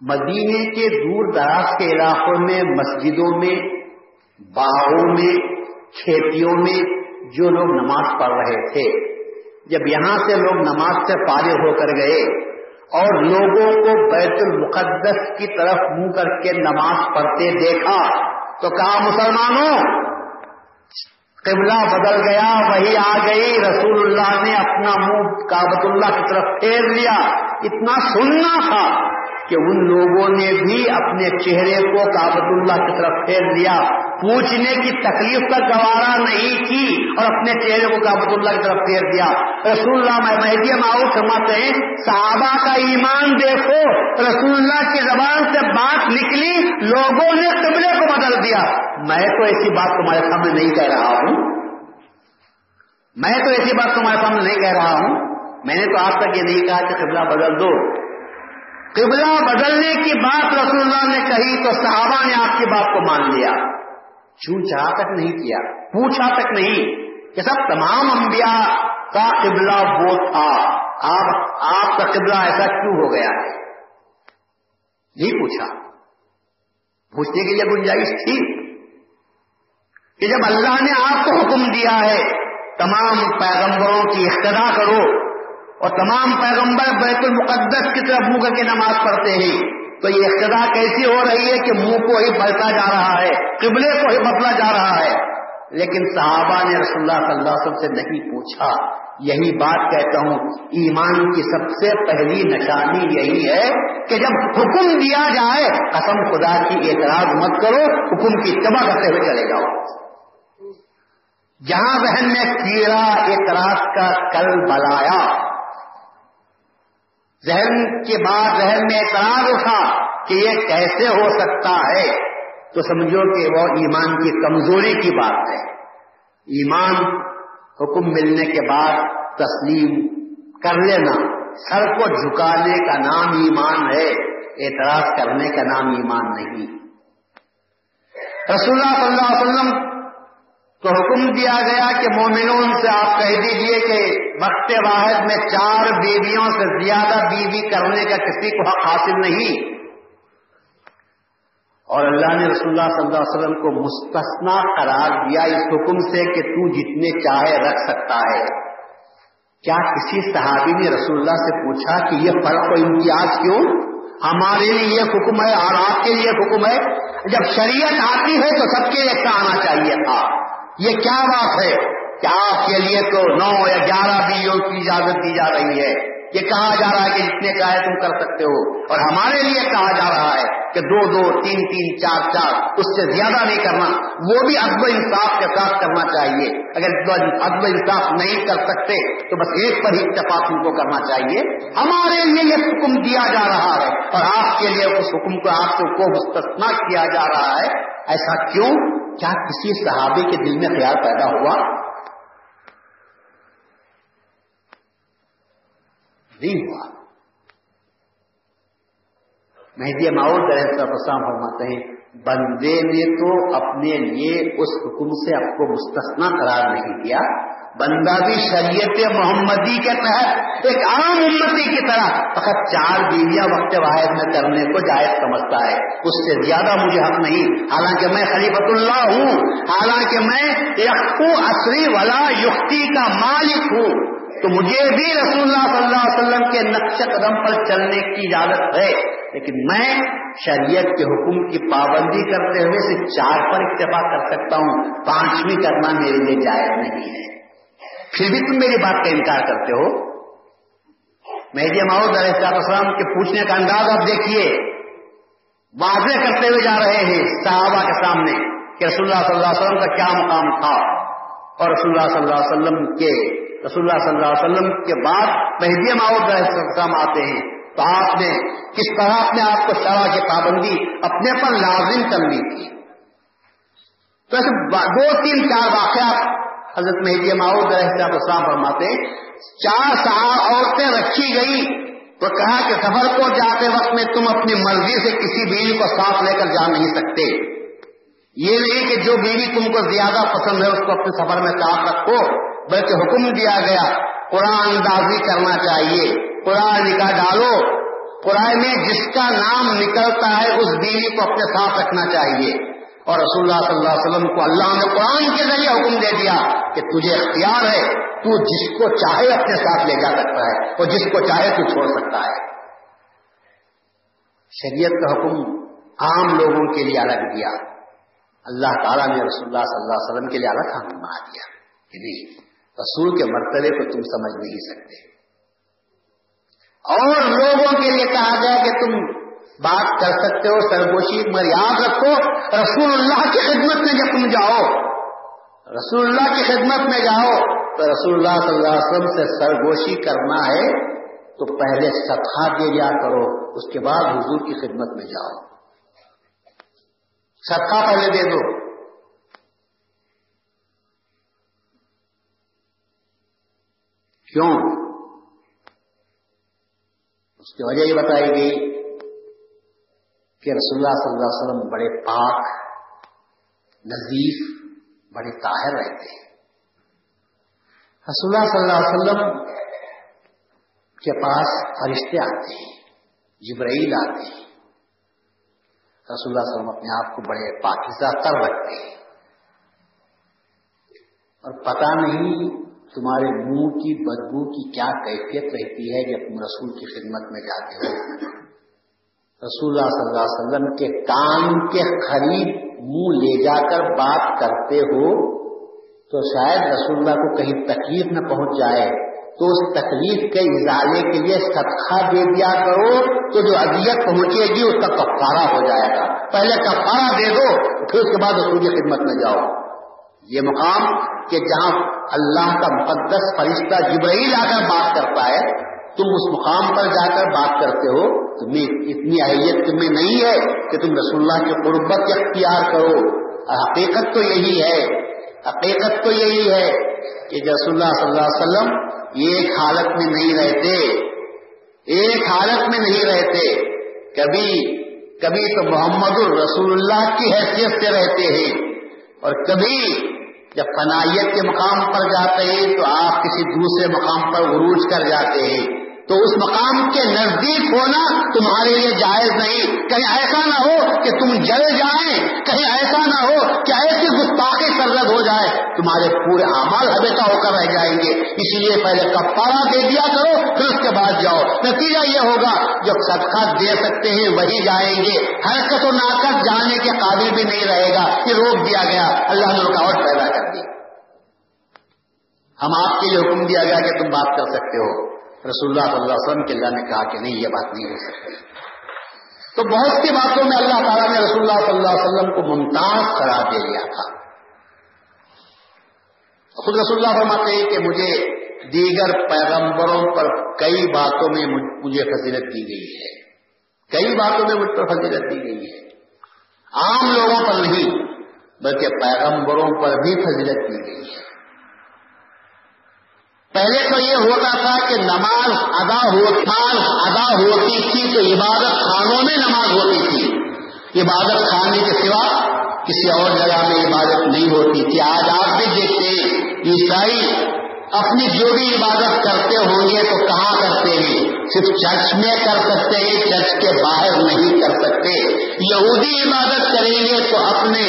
مدینے کے دور دراز کے علاقوں میں، مسجدوں میں، باغوں میں، کھیتیوں میں جو لوگ نماز پڑھ رہے تھے۔ جب یہاں سے لوگ نماز سے فارغ ہو کر گئے اور لوگوں کو بیت المقدس کی طرف منہ کر کے نماز پڑھتے دیکھا، تو کہا، مسلمانوں قبلہ بدل گیا، وہی آ گئی۔ رسول اللہ نے اپنا منہ کابت اللہ کی طرف پھیر لیا۔ اتنا سننا تھا کہ ان لوگوں نے بھی اپنے چہرے کو کابت اللہ کی طرف پھیر لیا۔ پوچھنے کی تکلیف کا گوارا نہیں کی اور اپنے چہرے کو کابت اللہ کی طرف پھیر دیا۔ رسول اللہ مہدی ماؤ سماتے ہیں، صحابہ کا ایمان دیکھو، رسول اللہ کی زبان سے بات نکلی، لوگوں نے قبلے کو بدل دیا۔ میں تو ایسی بات تمہارے سامنے نہیں کہہ رہا ہوں۔ میں تو ایسی بات تمہارے سامنے نہیں کہہ رہا ہوں۔ میں نے تو آج تک یہ نہیں کہا کہ قبلہ بدل دو۔ قبلہ بدلنے کی بات رسول اللہ نے کہی تو صحابہ نے آپ کی بات کو مان لیا۔ چون چاہ تک نہیں کیا، پوچھا تک نہیں کہ سب تمام انبیاء کا قبلہ وہ تھا۔ آپ آپ کا قبلہ ایسا کیوں ہو گیا؟ ہے نہیں پوچھا۔ پوچھنے کے لیے گنجائش تھی کہ جب اللہ نے آپ کو حکم دیا ہے، تمام پیغمبروں کی اقتدا کرو اور تمام پیغمبر بیت المقدس کی طرف منہ کر کے نماز پڑھتے ہیں۔ تو یہ اقتدا کیسی ہو رہی ہے کہ منہ کو ہی بڑھتا جا رہا ہے، قبلے کو ہی بدلا جا رہا ہے۔ لیکن صحابہ نے رسول اللہ صلی اللہ علیہ وسلم سے نہیں پوچھا۔ یہی بات کہتا ہوں، ایمان کی سب سے پہلی نشانی یہی ہے کہ جب حکم دیا جائے، قسم خدا کی اعتراض مت کرو، حکم کی اتباع کرتے ہوئے چلے جاؤ۔ جہاں بہن میں کیڑا اعتراض کا کل بلایا ذہن کے بعد ذہن میں اعتراض اٹھا کہ یہ کیسے ہو سکتا ہے، تو سمجھو کہ وہ ایمان کی کمزوری کی بات ہے۔ ایمان حکم ملنے کے بعد تسلیم کر لینا، سر کو جھکانے کا نام ایمان ہے، اعتراض کرنے کا نام ایمان نہیں۔ رسول اللہ صلی اللہ علیہ وسلم کو حکم دیا گیا کہ مومنون سے آپ کہہ دیجیے کہ وقت واحد میں چار بیویوں سے زیادہ بیوی کرنے کا کسی کو حق حاصل نہیں۔ اور اللہ نے رسول اللہ صلی اللہ علیہ وسلم کو مستثنا قرار دیا اس حکم سے کہ تو جتنے چاہے رکھ سکتا ہے۔ کیا کسی صحابی نے رسول اللہ سے پوچھا کہ یہ فرق و امتیاز کیوں؟ ہمارے لیے یہ حکم ہے اور آپ کے لیے حکم ہے۔ جب شریعت آتی ہے تو سب کے لیے آنا چاہیے تھا۔ یہ کیا بات ہے کہ آپ کے لیے تو نو یا گیارہ بیویوں کی اجازت دی جا رہی ہے؟ یہ کہا جا رہا ہے کہ جتنے چاہے تم کر سکتے ہو۔ اور ہمارے لیے کہا جا رہا ہے کہ دو دو تین تین چار چار، اس سے زیادہ نہیں کرنا، وہ بھی ادب انصاف کے ساتھ کرنا چاہیے۔ اگر ادب انصاف نہیں کر سکتے، تو بس ایک پر ہی اتفاق ان کو کرنا چاہیے۔ ہمارے لیے یہ حکم دیا جا رہا ہے، اور آپ کے لیے اس حکم کو آپ سے کو مستثنا کیا جا رہا ہے۔ ایسا کیوں؟ کیا کسی صحابی کے دل میں خیال پیدا ہوا؟ نہیں ہوا۔ مہدی ماؤد پرسام فرماتے ہیں، بندے نے تو اپنے لیے اس حکم سے آپ کو مستثنا قرار نہیں کیا بندہ بھی شریعت محمدی کے تحت، ایک عام امتی کی طرح، فقط چار بیویاں وقت واحد میں کرنے کو جائز سمجھتا ہے۔ اس سے زیادہ مجھے حق نہیں۔ حالانکہ میں خلیفت اللہ ہوں۔ حالانکہ میں یقو اصری ولا یختی کا مالک ہوں۔ تو مجھے بھی رسول اللہ صلی اللہ علیہ وسلم کے نقش قدم پر چلنے کی اجازت ہے، لیکن میں شریعت کے حکم کی پابندی کرتے ہوئے صرف چار پر اتفاق کر سکتا ہوں، پانچویں کرنا میرے لیے جائز نہیں ہے۔ پھر بھی تم میری بات کا انکار کرتے ہو؟ مہدی ماؤد علیہ السلام کے پوچھنے کا انداز آپ دیکھیے۔ واضح کرتے ہوئے جا رہے ہیں صحابہ کے سامنے کہ رسول اللہ صلی اللہ علیہ وسلم کا کیا مقام تھا۔ اور رسول اللہ صلی اللہ علیہ وسلم کے رسول اللہ صلی اللہ علیہ وسلم کے بعد مہدی ماؤد السلام آتے ہیں تو آپ نے کس طرح اپنے آپ کو شرح کی پابندی اپنے پر لازم کر لی تھی؟ تو ایسے دو تین چار واقعات حضرت مہدی ماؤد السلام فرماتے چار سال عورتیں رکھی گئی تو کہا کہ سفر کو جاتے وقت میں تم اپنی مرضی سے کسی بیوی کو ساتھ لے کر جا نہیں سکتے۔ یہ نہیں کہ جو بیوی تم کو زیادہ پسند ہے اس کو اپنے سفر میں ساتھ رکھو۔ بلکہ حکم دیا گیا، قرآن اندازی کرنا چاہیے۔ قرآن نکاح ڈالو۔ قرآن میں جس کا نام نکلتا ہے، اس بیوی کو اپنے ساتھ رکھنا چاہیے۔ اور رسول اللہ صلی اللہ علیہ وسلم کو اللہ نے قرآن کے ذریعے حکم دے دیا کہ تجھے اختیار ہے، تو جس کو چاہے اپنے ساتھ لے جا سکتا ہے، اور جس کو چاہے تو چھوڑ سکتا ہے۔ شریعت کا حکم عام لوگوں کے لیے الگ دیا۔ اللہ تعالیٰ نے رسول اللہ صلی اللہ علیہ وسلم کے لیے الگ قانون بنا دیا کہ نہیں رسول کے مرتبے کو تم سمجھ نہیں سکتے۔ اور لوگوں کے لیے کہا گیا کہ تم بات کر سکتے ہو، سرگوشی مگر یاد رکھو، رسول اللہ کی خدمت میں جب تم جاؤ، رسول اللہ کی خدمت میں جاؤ، تو رسول اللہ صلی اللہ علیہ وسلم سے سرگوشی کرنا ہے، تو پہلے سفا دے جا کرو، اس کے بعد حضور کی خدمت میں جاؤ۔ سفا پہلے دے دو۔ کیوں؟ اس کی وجہ یہ بتائی گئی کہ رسول اللہ صلی اللہ علیہ وسلم بڑے پاک، نظیف، بڑے طاہر رہتے ہیں۔ رسول اللہ صلی اللہ علیہ وسلم کے پاس فرشتے آتے ہیں، جبرائیل آتے ہیں۔ رسول اللہ علیہ وسلم اپنے آپ کو بڑے پاکیزہ تر رکھتے ہیں۔ اور پتہ نہیں تمہارے منہ کی بدبو کی کیا کیفیت رہتی ہے جب تم رسول کی خدمت میں جاتے ہو؟ رسول اللہ صلی اللہ علیہ وسلم کے کام کے قریب منہ لے جا کر بات کرتے ہو تو شاید رسول اللہ کو کہیں تکلیف نہ پہنچ جائے۔ تو اس تکلیف کے اضالے کے لیے صدقہ دے دیا کرو تو جو اذیت پہنچے گی اس کا کفارہ ہو جائے گا۔ پہلے کفارہ دے دو، پھر اس کے بعد رسول کی خدمت میں جاؤ۔ یہ مقام کہ جہاں اللہ کا مقدس فرشتہ جبرائیل آ کر بات کرتا ہے تم اس مقام پر جا کر بات کرتے ہو، تمہیں اتنی اہلیت تمہیں نہیں ہے کہ تم رسول اللہ کی قربت اختیار کرو۔ حقیقت تو یہی ہے، حقیقت تو یہی ہے کہ رسول اللہ صلی اللہ علیہ وسلم ایک حالت میں نہیں رہتے، ایک حالت میں نہیں رہتے، کبھی کبھی تو محمد الرسول اللہ کی حیثیت سے رہتے ہیں اور کبھی جب فنائیت کے مقام پر جاتے ہیں تو آپ کسی دوسرے مقام پر عروج کر جاتے ہیں۔ تو اس مقام کے نزدیک ہونا تمہارے لیے جائز نہیں۔ کہیں ایسا نہ ہو کہ تم جل جائیں، کہیں ایسا نہ ہو کہ ایسی گستاخی سرزد ہو جائے۔ تمہارے پورے اعمال ہمیشہ ہو کر رہ جائیں گے۔ اسی لیے پہلے کپارا دے دیا کرو، پھر اس کے بعد جاؤ۔ نتیجہ یہ ہوگا جو صدقہ دے سکتے ہیں، وہی جائیں گے۔ حرکت و ناقت جانے کے قابل بھی نہیں رہے گا۔ یہ روک دیا گیا۔ اللہ نے رکاوٹ پیدا کر دی ہم آپ کے لیے حکم دیا گیا کہ تم بات کر سکتے ہو۔ رسول اللہ صلی اللہ علیہ وسلم کے اللہ نے کہا کہ نہیں، یہ بات نہیں ہو سکتی۔ تو بہت سی باتوں میں اللہ تعالیٰ نے رسول اللہ صلی اللہ علیہ وسلم کو ممتاز قرار دے دیا تھا۔ خود رسول اللہ فرماتے ہیں کہ مجھے دیگر پیغمبروں پر کئی باتوں میں مجھے فضیلت دی گئی ہے۔ کئی باتوں میں مجھ پر فضیلت دی گئی ہے۔ عام لوگوں پر نہیں، بلکہ پیغمبروں پر بھی فضیلت دی گئی ہے۔ پہلے تو یہ ہوتا تھا کہ نماز ادا ادا ہوتی تھی تو عبادت خانوں میں نماز ہوتی تھی۔ عبادت خانے کے سوا کسی اور جگہ میں عبادت نہیں ہوتی تھی۔ آج آپ بھی دیکھتے عیسائی اپنی جو بھی عبادت کرتے ہوں گے تو کہاں کرتے ہیں؟ صرف چرچ میں کر سکتے ہیں، چرچ کے باہر نہیں کر سکتے۔ یہودی عبادت کریں گے تو اپنے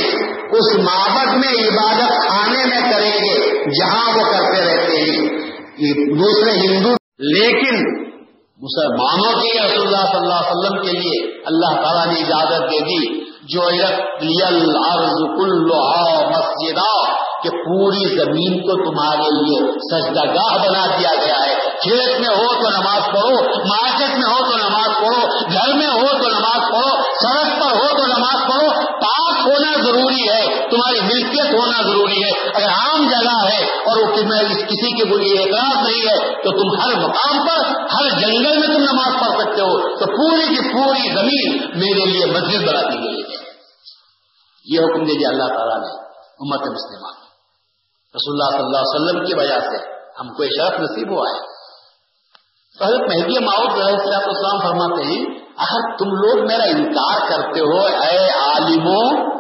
اس معبد میں عبادت خانے میں کریں گے جہاں وہ کرتے رہتے ہیں۔ دوسرے ہندو لیکن مسلمانوں کے رسول اللہ صلی اللہ علیہ وسلم کے لیے اللہ تعالیٰ نے اجازت دے دی، جو مسجد کہ پوری زمین کو تمہارے لیے سجدہ گاہ بنا دیا گیا ہے۔ کھیت میں ہو تو نماز پڑھو مارکیٹ میں ہو تو نماز پڑھو، گھر میں ہو تو نماز پڑھو، سڑک پر ہو تو نماز پڑھو ہونا ضروری ہے، تمہاری ملکیت ہونا ضروری ہے۔ اگر عام جگہ ہے اور وہ کسی کے بری اعتراض نہیں ہے، تو تم ہر مقام پر، ہر جنگل میں تم نماز پڑھ سکتے ہو۔ تو پوری کی پوری زمین میرے لیے مسجد بنا دی گئی ہے۔ یہ حکم دے دیا اللہ تعالیٰ نے امت مسلمان رسول اللہ صلی اللہ علیہ وسلم کی وجہ سے ہم کو شرف نصیب ہوا ہے۔ تو حضرت مہدی ماؤد علیہ السلام فرماتے ہیں اگر تم لوگ میرا انکار کرتے ہو، اے عالموں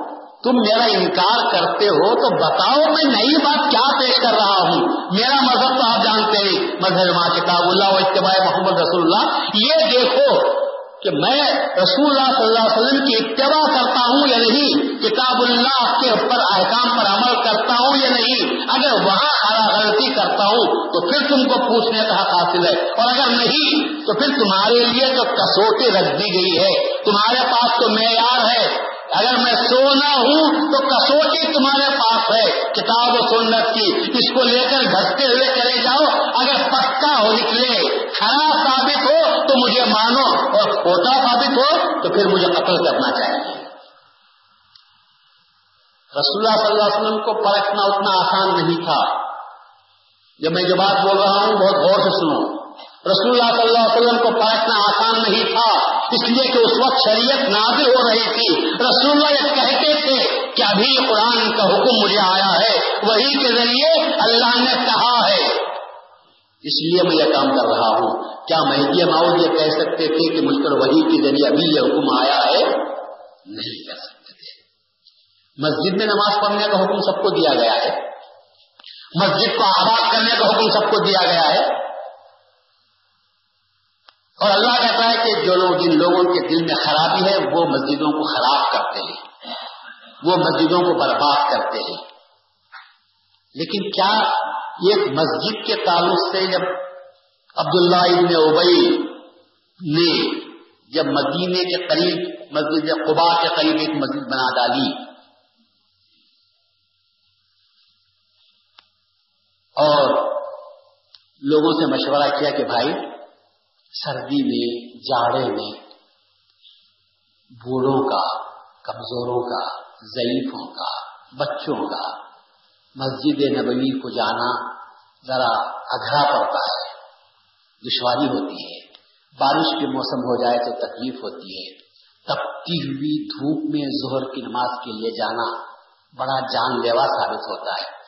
تم میرا انکار کرتے ہو، تو بتاؤ میں نئی بات کیا پیش کر رہا ہوں۔ میرا مذہب تو آپ جانتے ہیں، مذہب ماں کتاب اللہ و اتباع محمد رسول اللہ۔ یہ دیکھو کہ میں رسول اللہ صلی اللہ علیہ وسلم کی اتباع کرتا ہوں یا نہیں؟ کتاب اللہ کے اوپر احکام پر عمل کرتا ہوں یا نہیں؟ اگر وہاں خرا غلطی کرتا ہوں تو پھر تم کو پوچھنے کا حق حاصل ہے، اور اگر نہیں تو پھر تمہارے لیے جو کسوٹی رکھ دی گئی ہے۔ تمہارے پاس تو معیار ہے۔ اگر میں سونا ہوں تو کسوٹی تمہارے پاس ہے، کتاب و سنت کی۔ اس کو لے کر گھستے ہوئے چلے جاؤ۔ اگر پکا ہو نکلے خراب ثابت ہو تو مجھے مانو، اور کھوٹا ثابت ہو تو پھر مجھے قتل کرنا چاہیے۔ رسول اللہ صلی اللہ علیہ وسلم کو پرکھنا اتنا آسان نہیں تھا۔ جب میں جو بات بول رہا ہوں، بہت غور سے سنو۔ رسول اللہ صلی اللہ علیہ وسلم کو پرکھنا آسان نہیں تھا، اس لیے کہ اس وقت شریعت نازل ہو رہی تھی۔ رسول اللہ یہ کہتے تھے کہ ابھی قرآن کا حکم مجھے آیا ہے، وہی کے ذریعے اللہ نے کہا ہے۔ اس لیے میں یہ کام کر رہا ہوں۔ کیا مہدی ماؤد یہ کہہ سکتے تھے کہ مجھ پر وہی کے ذریعے ابھی یہ حکم آیا ہے؟ نہیں کہہ سکتے تھے۔ مسجد میں نماز پڑھنے کا حکم سب کو دیا گیا ہے۔ مسجد کو آباد کرنے کا حکم سب کو دیا گیا ہے۔ اور اللہ کہتا ہے کہ جو لوگ جن لوگوں کے دل میں خرابی ہے، وہ مسجدوں کو خراب کرتے ہیں۔ وہ مسجدوں کو برباد کرتے ہیں۔ لیکن کیا یہ مسجد کے تعلق سے جب عبداللہ ابن ابئی نے جب مدینے کے قریب، مسجد قبا کے قریب ایک مسجد بنا ڈالی، اور لوگوں سے مشورہ کیا کہ بھائی سردی میں، جاڑے میں، بوڑھوں کا، کمزوروں کا، ضعیفوں کا، بچوں کا، مسجد نبوی کو جانا ذرا اگھرا پڑتا ہے، دشواری ہوتی ہے۔ بارش کے موسم ہو جائے تو تکلیف ہوتی ہے۔ تپتی ہوئی دھوپ میں زہر کی نماز کے لیے جانا بڑا جان لیوا ثابت ہوتا ہے۔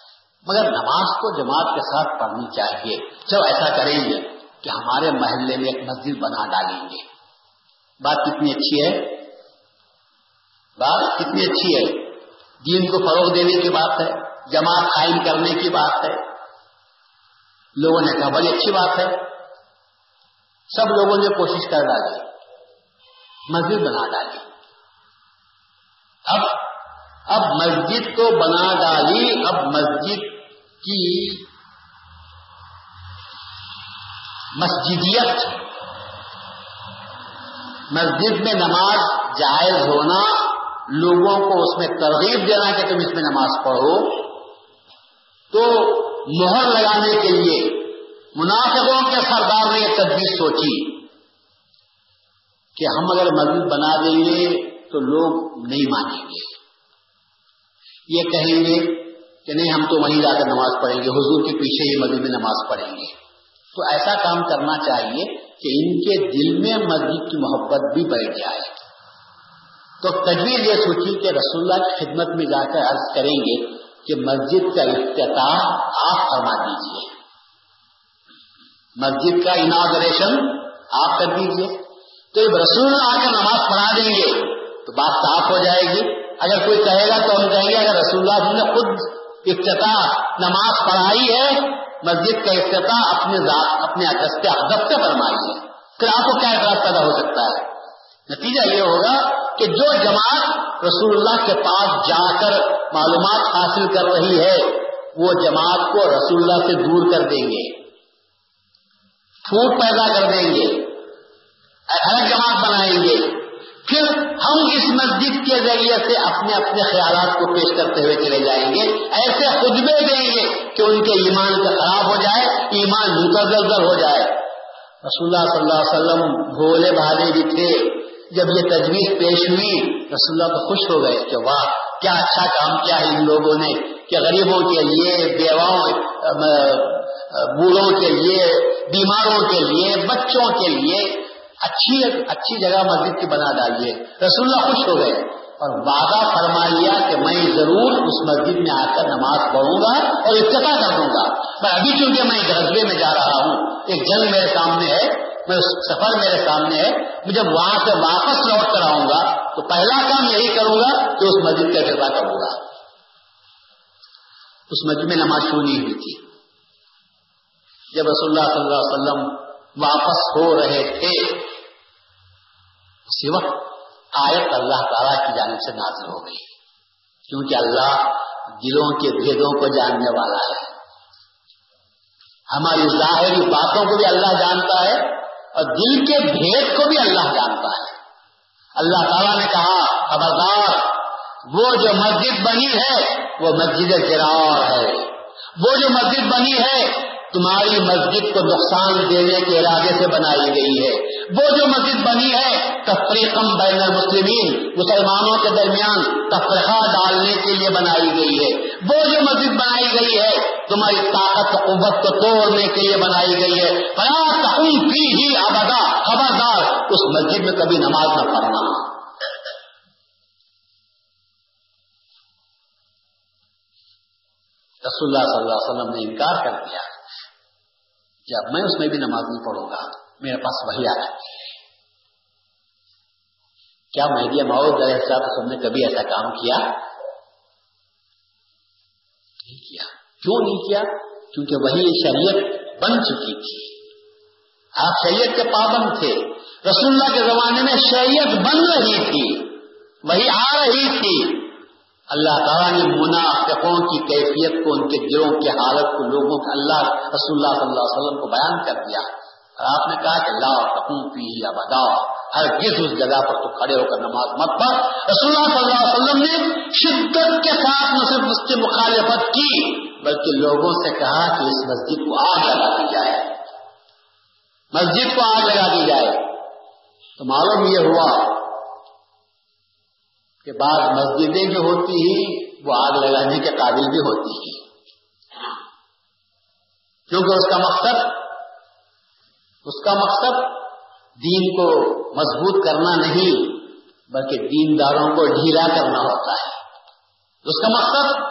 مگر نماز کو جماعت کے ساتھ پڑھنی چاہیے۔ جب ایسا کریں گے۔ کہ ہمارے محلے میں ایک مسجد بنا ڈالیں گے۔ بات کتنی اچھی ہے۔ بات کتنی اچھی ہے۔ دین کو فروغ دینے کی بات ہے۔ جماعت قائم کرنے کی بات ہے۔ لوگوں نے کہا، بڑی اچھی بات ہے۔ سب لوگوں نے کوشش کر ڈالی۔ مسجد بنا ڈالی۔ اب اب مسجد کو بنا ڈالی۔ اب مسجد کی مسجدیت مسجد میں نماز جائز ہونا لوگوں کو اس میں ترغیب دینا کہ تم اس میں نماز پڑھو۔ تو مہر لگانے کے لیے منافقوں کے سردار نے یہ تجویز سوچی کہ ہم اگر مسجد بنا دیں گے تو لوگ نہیں مانیں گے۔ یہ کہیں گے کہ نہیں، ہم تو وہیں جا کر نماز پڑھیں گے، حضور کے پیچھے ہی مسجد میں نماز پڑھیں گے۔ تو ایسا کام کرنا چاہیے کہ ان کے دل میں مسجد کی محبت بھی بیٹھ جائے۔ تو تجویز یہ سوچی کہ رسول اللہ کی خدمت میں جا کر عرض کریں گے کہ مسجد کا افتتاح آپ فرما دیجیے مسجد کا اناگریشن آپ کر دیجیے تو جب رسول آ کر نماز پڑھا دیں گے تو بات صاف ہو جائے گی۔ اگر کوئی کہے گا تو ہم کہیں گے، اگر رسول اللہ جی نے خود افتتاح نماز پڑھائی ہے، مسجد کا افتتاح اپنے ذات، اپنے اگست ادب سے فرمائی ہے۔ پھر آپ کو کیا اعتراض پیدا ہو سکتا ہے؟ نتیجہ یہ ہوگا کہ جو جماعت رسول اللہ کے پاس جا کر معلومات حاصل کر رہی ہے، وہ جماعت کو رسول اللہ سے دور کر دیں گے۔ پھوٹ پیدا کر دیں گے۔ الگ جماعت بنائیں گے۔ پھر ہم اس مسجد کے ذریعے سے اپنے اپنے خیالات کو پیش کرتے ہوئے چلے جائیں گے، ایسے خطبے دیں گے کہ ان کے ایمان کا خراب ہو جائے، ایمان متزلزل ہو جائے۔ رسول اللہ صلی اللہ علیہ وسلم بھولے بھالے بھی تھے۔ جب یہ تجویز پیش ہوئی، رسول اللہ تو خوش ہو گئے کہ واہ، کیا اچھا کام کیا ہے ان لوگوں نے، کہ غریبوں کے لیے، بیواؤں بوڑھوں کے لیے، بیماروں کے لیے، بچوں کے لیے اچھی اچھی جگہ مسجد کی بنا ڈالیے۔ رسول اللہ خوش ہو گئے اور وعدہ فرما لیا کہ میں ضرور اس مسجد میں آ کر نماز پڑھوں گا اور اتفاق کر دوں گا۔ پر ابھی چونکہ میں غزبے میں جا رہا ہوں، ایک جنگ میرے سامنے ہے، میں سفر میرے سامنے ہے میں جب وہاں سے واپس لوٹ کر آؤں گا۔ تو پہلا کام یہی کروں گا کہ اس مسجد کا اتفاق کروں گا۔ اس مسجد میں نماز شروع نہیں ہوئی تھی۔ جب رسول اللہ صلی اللہ علیہ وسلم واپس ہو رہے تھے اسی آیت اللہ تعالی کی جانب سے نازل ہو گئی۔ کیونکہ اللہ دلوں کے بھیدوں کو جاننے والا ہے۔ ہماری ظاہری باتوں کو بھی اللہ جانتا ہے اور دل کے بھید کو بھی اللہ جانتا ہے۔ اللہ تعالیٰ نے کہا، خبردار، وہ جو مسجد بنی ہے، وہ مسجد گرار ہے۔ وہ جو مسجد بنی ہے تمہاری مسجد کو نقصان دینے کے ارادے سے بنائی گئی ہے۔ وہ جو مسجد بنی ہے تفریقم بین المسلمین، مسلمانوں کے درمیان تفریحہ ڈالنے کے لیے بنائی گئی ہے۔ وہ جو مسجد بنائی گئی ہے، تمہاری طاقت قوت کو توڑنے کے لیے بنائی گئی ہے۔ پی ہی آبادا خبردار، اس مسجد میں کبھی نماز نہ پڑھنا۔ رسول اللہ صلی اللہ علیہ وسلم نے انکار کر دیا۔ جب میں اس میں بھی نماز نہیں پڑھوں گا، میرے پاس وہی آ جاتی ہے۔ کیا مہدی ماؤد علیہ السلام نے کبھی ایسا کام کیا؟ نہیں کیا۔ کیوں نہیں کیا؟ کیونکہ وہی شریعت بن چکی تھی۔ آپ شریعت کے پابند تھے۔ رسول اللہ کے زمانے میں شریعت بن رہی تھی۔ وہی آ رہی تھی۔ اللہ تعالیٰ نے منافقوں کی کیفیت کو، ان کے دلوں کی حالت کو، لوگوں کے اللہ، رسول اللہ صلی اللہ علیہ وسلم کو بیان کر دیا اور آپ نے کہا کہ اللہ پی یا بدا ہر کس اس جگہ پر تو کھڑے ہو کر نماز مت پڑھ۔ رسول اللہ صلی اللہ علیہ وسلم نے شدت کے ساتھ نہ صرف اس کی مخالفت کی، بلکہ لوگوں سے کہا کہ اس مسجد کو آگ لگا دی جائے۔ مسجد کو آگ لگا دی جائے۔ تو معلوم یہ ہوا کہ بعض مسجدیں جو ہوتی ہیں، وہ آگ لگانے کے قابل بھی ہوتی ہیں۔ کیونکہ اس کا مقصد، اس کا مقصد دین کو مضبوط کرنا نہیں، بلکہ دینداروں کو ڈھیلا کرنا ہوتا ہے۔ اس کا مقصد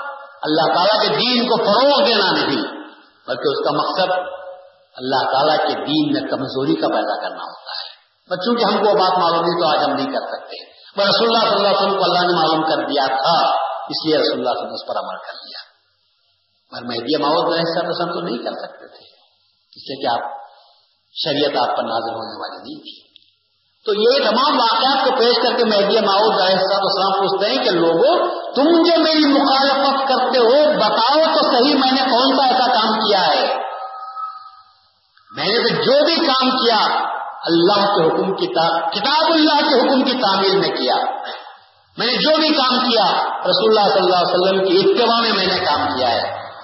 اللہ تعالیٰ کے دین کو فروغ دینا نہیں، بلکہ اس کا مقصد اللہ تعالیٰ کے دین میں کمزوری کا پیدا کرنا ہوتا ہے۔ بچوں کی ہم کو بات معلوم نہیں تو آج ہم نہیں کر سکتے۔ رسول اللہ صلی اللہ علیہ وسلم کو اللہ نے معلوم کر دیا تھا، اس لیے رسول اللہ صلی اللہ علیہ وسلم اس پر عمل کر لیا پر مہدی ماحول ایسا پسند تو نہیں کر سکتے تھے، اس لیے کہ آپ شریعت آپ پر نازل ہونے والی نہیں تھی۔ تو یہ تمام واقعات کو پیش کر کے مہدی ماؤد صاحب اسلام پوچھتے ہیں کہ لوگوں تم جو میری مخالفت کرتے ہو، بتاؤ تو صحیح میں نے کون سا ایسا کام کیا ہے؟ میں نے تو جو بھی کام کیا اللہ کے حکم کی کتاب اللہ کے حکم کی تعمیل میں کیا۔ میں نے جو بھی کام کیا، رسول اللہ صلی اللہ علیہ وسلم کی اتباع میں میں نے کام کیا ہے۔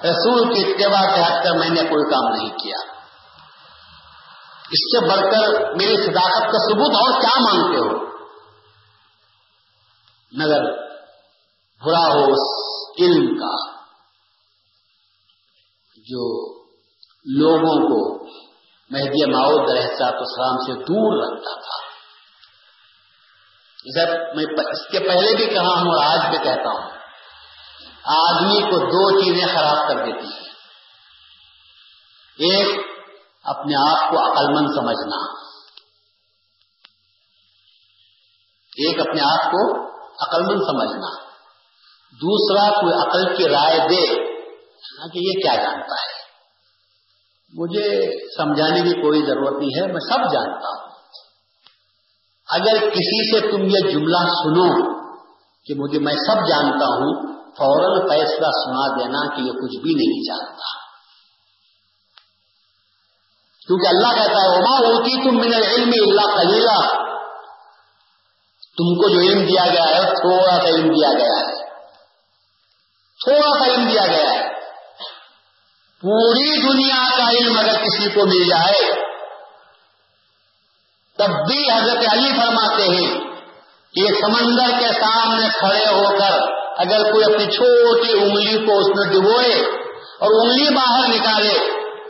رسول کی اتباع سے ہٹ کر میں نے کوئی کام نہیں کیا۔ اس سے بڑھ کر میری صداقت کا ثبوت اور کیا مانگتے ہو؟ مگر برا ہو اس علم کا، جو لوگوں کو مہدی ماؤد رحصاط اسلام سے دور رکھتا تھا۔ سر میں اس کے پہلے بھی کہا ہوں اور آج بھی کہتا ہوں۔ آدمی کو دو چیزیں خراب کر دیتی ہیں۔ ایک، اپنے آپ کو عقل مند سمجھنا۔ ایک، اپنے آپ کو عقل مند سمجھنا۔ دوسرا، کوئی عقل کی رائے دے کہ یہ کیا جانتا ہے۔ مجھے سمجھانے کی کوئی ضرورت نہیں ہے، میں سب جانتا ہوں۔ اگر کسی سے تم یہ جملہ سنو کہ مجھے، میں سب جانتا ہوں، فوراً فیصلہ سنا دینا کہ یہ کچھ بھی نہیں جانتا۔ کیونکہ اللہ کہتا ہے، وما ہوتی تم من العلم اللہ کلیلہ تم کو جو علم دیا گیا ہے، تھوڑا سا علم دیا گیا ہے۔ تھوڑا سا علم دیا گیا ہے۔ پوری دنیا کا علم اگر کسی کو مل جائے، تب بھی حضرت علی فرماتے ہیں کہ سمندر کے سامنے کھڑے ہو کر اگر کوئی اپنی چھوٹی انگلی کو اس میں ڈبوئے اور انگلی باہر نکالے،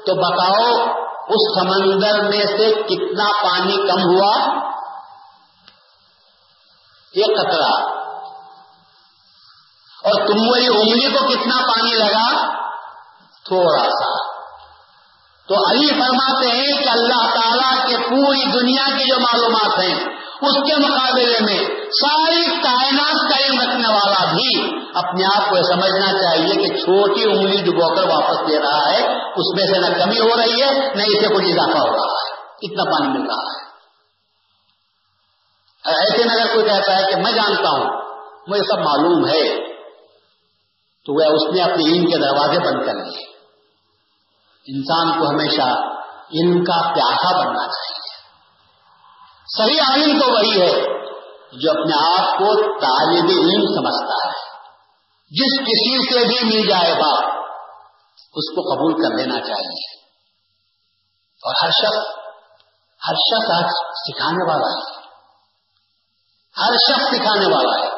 تو بتاؤ اس سمندر میں سے کتنا پانی کم ہوا؟ ایک قطرہ۔ اور تم وہی انگلی کو کتنا پانی لگا؟ تھوڑا سا۔ تو علی فرماتے ہیں کہ اللہ تعالیٰ کے پوری دنیا کی جو معلومات ہیں، اس کے مقابلے میں ساری کائنات کا علم رکھنے والا بھی اپنے آپ کو سمجھنا چاہیے کہ چھوٹی انگلی ڈبو کر واپس دے رہا ہے، اس میں سے نہ کمی ہو رہی ہے، نہ اسے کچھ اضافہ ہو رہا ہے۔ اتنا پانی مل رہا ہے۔ ایسے میں اگر کوئی کہتا ہے کہ میں جانتا ہوں، مجھے سب معلوم ہے، تو وہ اس نے اپنے علم کے دروازے بند کر لیے انسان کو ہمیشہ علم کا پیاسا بننا چاہیے۔ صحیح عالم تو وہی ہے جو اپنے آپ کو طالب علم سمجھتا ہے۔ جس کسی سے بھی مل جائے گا اس کو قبول کر لینا چاہیے۔ اور ہر شخص ہر شخص آج سکھانے والا ہے۔ ہر شخص سکھانے والا ہے۔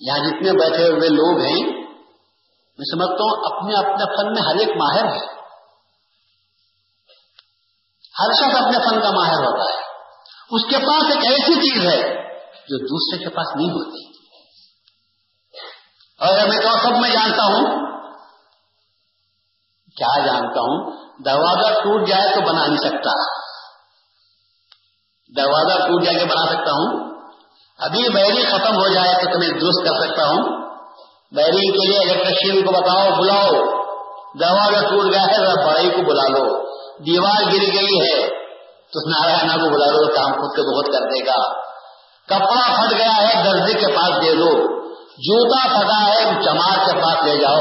یہاں جتنے بیٹھے ہوئے لوگ ہیں، میں سمجھتا ہوں اپنے اپنے فن میں ہر ایک ماہر ہے۔ ہر شخص اپنے فن کا ماہر ہوتا ہے۔ اس کے پاس ایک ایسی چیز ہے جو دوسرے کے پاس نہیں ہوتی۔ اور میں تو سب میں جانتا ہوں، کیا جانتا ہوں؟ دروازہ ٹوٹ جائے تو بنا نہیں سکتا۔ دروازہ ٹوٹ جائے کے بنا سکتا ہوں۔ ابھی بیری ختم ہو جائے تو تمہیں درست کر سکتا ہوں۔ بیرنگ کے لیے الیکٹریشین کو بتاؤ، بلاؤ۔ دروازہ ٹوٹ گیا ہے بڑائی کو بلا لو۔ دیوار گر گئی ہے، تو اس نارائنا کو بلا لو کام خود کے بہت کر دے گا۔ کپڑا پھٹ گیا ہے درجے کے پاس دے دو۔ جوتا پھٹا ہے، چمار کے پاس لے جاؤ۔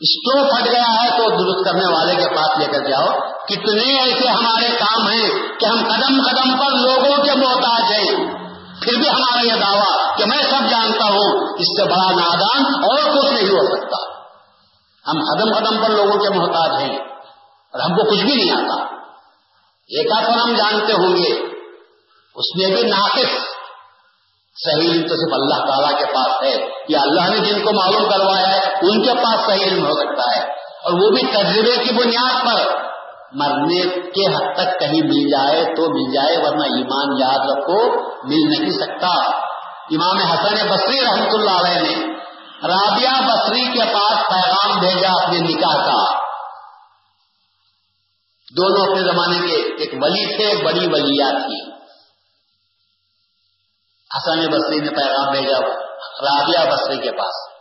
اسٹو پھٹ گیا ہے تو درست کرنے والے کے پاس لے کر جاؤ۔ کتنے ایسے ہمارے کام ہیں کہ ہم قدم قدم پر لوگوں کے محتاج ہیں۔ پھر بھی ہمارا یہ دعویٰ کہ میں سب جانتا ہوں، اس سے بڑا نادان اور کچھ نہیں ہو سکتا۔ ہم قدم قدم پر لوگوں کے محتاج ہیں۔ اور ہم کو کچھ بھی نہیں آتا۔ ایک آسن ہم جانتے ہوں گے، اس میں بھی ناقص۔ صحیح علم تو صرف اللہ تعالیٰ کے پاس ہے۔ یا اللہ نے جن کو معلوم کروایا ہے، ان کے پاس صحیح علم ہو سکتا ہے۔ اور وہ بھی تجربے کی بنیاد پر۔ مرنے کے حد تک کہیں مل جائے تو مل جائے، ورنہ ایمان یاد رکھو، مل نہیں سکتا۔ امام حسن بصری رحمت اللہ علیہ نے رابعہ بصری کے پاس پیغام بھیجا اپنے نکاح کا۔ دونوں اپنے زمانے کے ایک ولی تھے بڑی ولیہ تھی۔ حسن بصری نے پیغام بھیجا رابعہ بصری کے پاس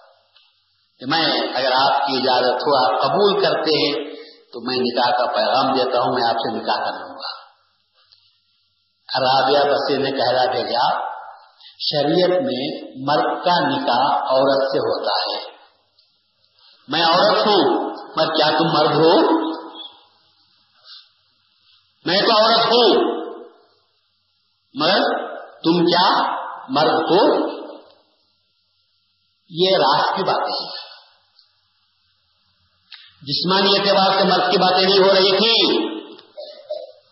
کہ میں اگر آپ کی اجازت ہو، آپ قبول کرتے ہیں، تو میں نکاح کا پیغام دیتا ہوں، میں آپ سے نکاح کر لوں گا۔ رابعہ بصری نے کہہ بھیجا، شریعت میں مرد کا نکاح عورت سے ہوتا ہے۔ میں عورت ہوں پر کیا تم مرد ہو؟ میں تو عورت ہوں۔ مگر تم کیا مرد ہو؟ یہ راس کی باتیں ہیں۔ جسمانی اعتبار سے مرد کی باتیں نہیں ہو رہی تھی،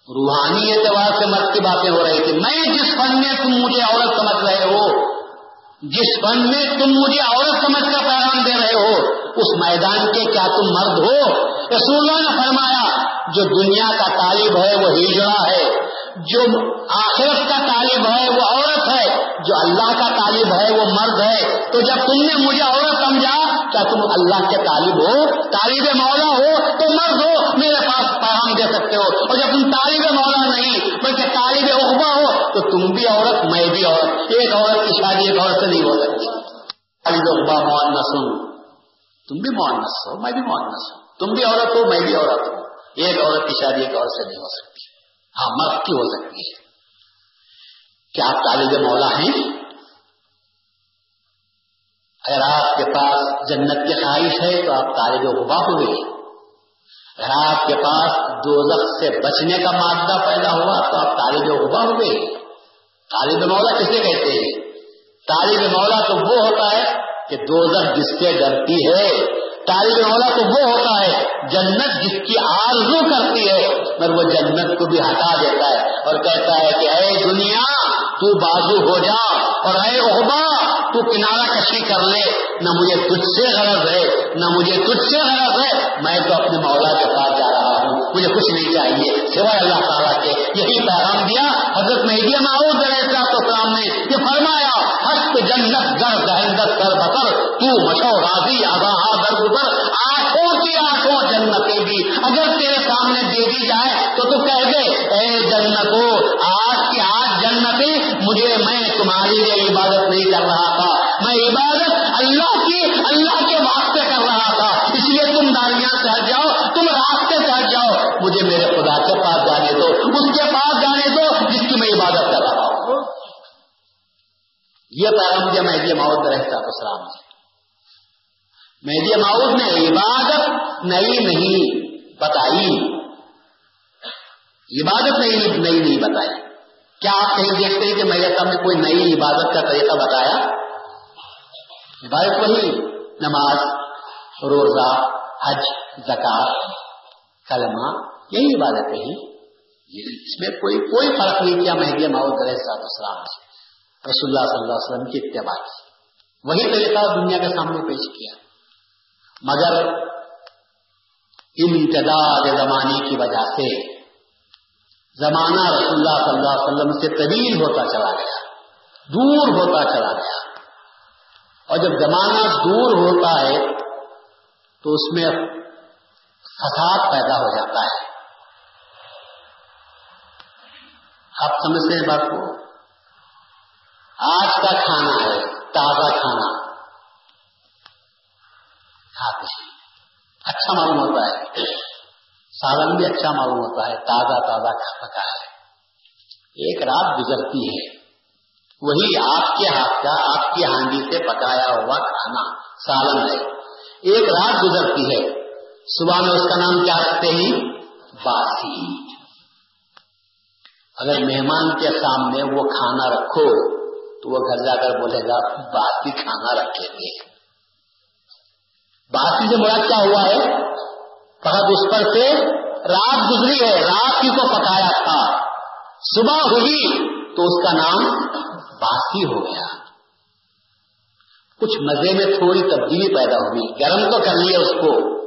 روحانی اعتبار سے مرد کی باتیں ہو رہی تھی۔ میں جس فن میں تم مجھے عورت سمجھ رہے ہو، جس فن میں تم مجھے عورت سمجھ کر پیغام دے رہے ہو، اس میدان کے کیا تم مرد ہو؟ رسول اللہ نے فرمایا جو دنیا کا طالب ہے وہ ہجڑا ہے، جو آخرت کا طالب ہے وہ عورت ہے، جو اللہ کا طالب ہے وہ مرد ہے۔ تو جب تم نے مجھے عورت سمجھا، کیا تم اللہ کے طالب ہو؟ طالب مولا ہو تو مرد ہو، میرے پاس پیغام دے سکتے ہو۔ اور جب تم طالب مولا نہیں، بلکہ طالب اخبا ہو، تو تم بھی عورت، میں بھی عورت۔ ایک عورت کی شادی ایک عورت سے نہیں ہو سکتی۔ طالب اخبا مون نسوں تم بھی مون ہو، میں بھی مون ہوں۔ تم بھی عورت ہو، میں بھی عورت ہوں۔ ایک عورت کی شادی ایک عورت سے نہیں ہو سکتی۔ ہاں مرد کی ہو سکتی ہے۔ کیا آپ طالب مولا ہیں؟ اگر آپ کے پاس جنت کی خواہش ہے تو آپ طالب غبا ہوئے۔ اگر آپ کے پاس دو سے بچنے کا مادہ پیدا ہوا تو آپ طالب غبا ہوئے۔ طالب مولا کسے کہتے ہیں؟ طالب مولا تو وہ ہوتا ہے کہ دو جس سے ڈرتی ہے۔ طالب مولا تو وہ ہوتا ہے، جنت جس کی آرزو کرتی ہے، مگر وہ جنت کو بھی ہٹا دیتا ہے۔ اور کہتا ہے کہ، اے دنیا، تو بازو ہو جا۔ اور اے احبا تو کنارہ کشی کر لے۔ نہ مجھے تجھ سے غرض ہے، نہ مجھے تجھ سے غرض ہے۔ میں تو اپنے مولا کے پاس جا رہا ہوں۔ مجھے کچھ نہیں چاہیے۔ سوائے اللہ تعالیٰ کے، یہی پیغام دیا حضرت مہدی معروف علیہ نے یہ فرمایا ہست جنت گر دہندت کر بکر تو مشو راضی آگاہ در گزر آنکھوں کی آنکھوں جنتیں بھی۔ اگر تیرے سامنے دے دی جائے تو تو کہہ دے، اے جنتو، آج کی آج جنتی مجھے میں تمہاری لیے عبادت نہیں کر رہا تھا۔ میں عبادت اللہ کی، اللہ کے واسطے کر رہا تھا۔ اس لیے تم داریاں چڑھ جاؤ، تم راستے چڑھ جاؤ۔ مجھے میرے خدا کے پاس جانے دو۔ اس کے پاس جانے دو جس کی میں عبادت کر رہا ہوں یہ پیغام دیا مہدی ماؤد رہتا اسلام نے مہدی ماؤد نے عبادت نئی نہیں بتائی۔ عبادت نہیں نئی نہیں بتائی۔ کیا آپ کہیں دیکھتے ہیں کہ میرے نے کوئی نئی عبادت کا طریقہ بتایا؟ عبادت وہی، نماز، روزہ، حج زکات کلمہ، یہی عبادت ہے اس میں کوئی کوئی فرق نہیں کیا مہدی ماؤد علیہ صاحب السلام رسول اللہ صلی اللہ علیہ وسلم کی اتباع کی۔ وہی طریقہ دنیا کے سامنے پیش کیا۔ مگر امتداد زمانے کی وجہ سے زمانہ رسول اللہ صلی اللہ علیہ وسلم سے طویل ہوتا چلا گیا، دور ہوتا چلا گیا۔ اور جب زمانہ دور ہوتا ہے تو اس میں فساد پیدا ہو جاتا ہے۔ آپ سمجھتے ہیں بات کو؟ آج کا کھانا ہے، تازہ کھانا۔ کھاتے ہیں اچھا معلوم ہوتا ہے۔ سالن بھی اچھا معلوم ہوتا ہے، تازہ تازہ پکا ہے۔ ایک رات گزرتی ہے۔ وہی آپ کے ہاتھ کا، آپ کی ہانڈی سے پکایا ہوا کھانا سالن ہے۔ ایک رات گزرتی ہے۔ صبح میں اس کا نام کیا رکھتے ہیں؟ باسی اگر مہمان کے سامنے وہ کھانا رکھو تو وہ گھر جا کر بولے گا باسی کھانا رکھے تھے باسی سے مراد کیا ہوا ہے؟ فقط اس پر سے رات گزری ہے، رات کی کو پکایا تھا۔ صبح ہوئی تو اس کا نام باسی ہو گیا۔ کچھ مزے میں تھوڑی تبدیلی پیدا ہوئی، گرم تو کر لیا اس کو۔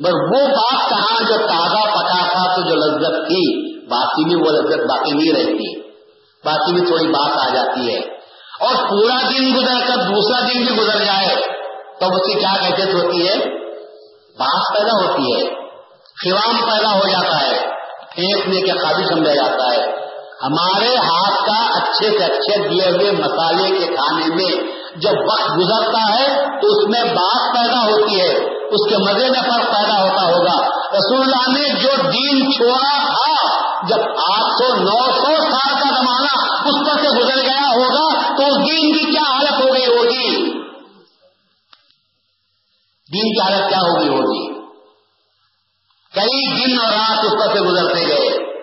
مگر وہ بات کہاں جو تازہ پکا تھا تو جو لذت تھی، باقی میں وہ لذت باقی نہیں رہتی۔ باقی میں تھوڑی بات آ جاتی ہے۔ اور پورا دن گزر کر دوسرا دن بھی گزر جائے تو اس کی کیا کیفیت ہوتی ہے؟ بات پیدا ہوتی ہے خیوام پیدا ہو جاتا ہے پھینکنے کے قابل سمجھا جاتا ہے۔ ہمارے ہاتھ کا اچھے سے اچھے دیے ہوئے مسالے کے کھانے میں جب وقت گزرتا ہے تو اس میں بات پیدا ہوتی ہے، اس کے مزے میں فرق پیدا ہوتا ہوگا۔ رسول اللہ نے جو دین چھوڑا تھا، جب آٹھ سو، نو سو سال کا زمانہ اس پر سے گزر گیا ہوگا دین کی کیا حالت ہو گئی ہوگی؟ دین کی حالت کیا ہوگی ہوگی؟ کئی دن اور رات اس پر سے گزرتے گئے۔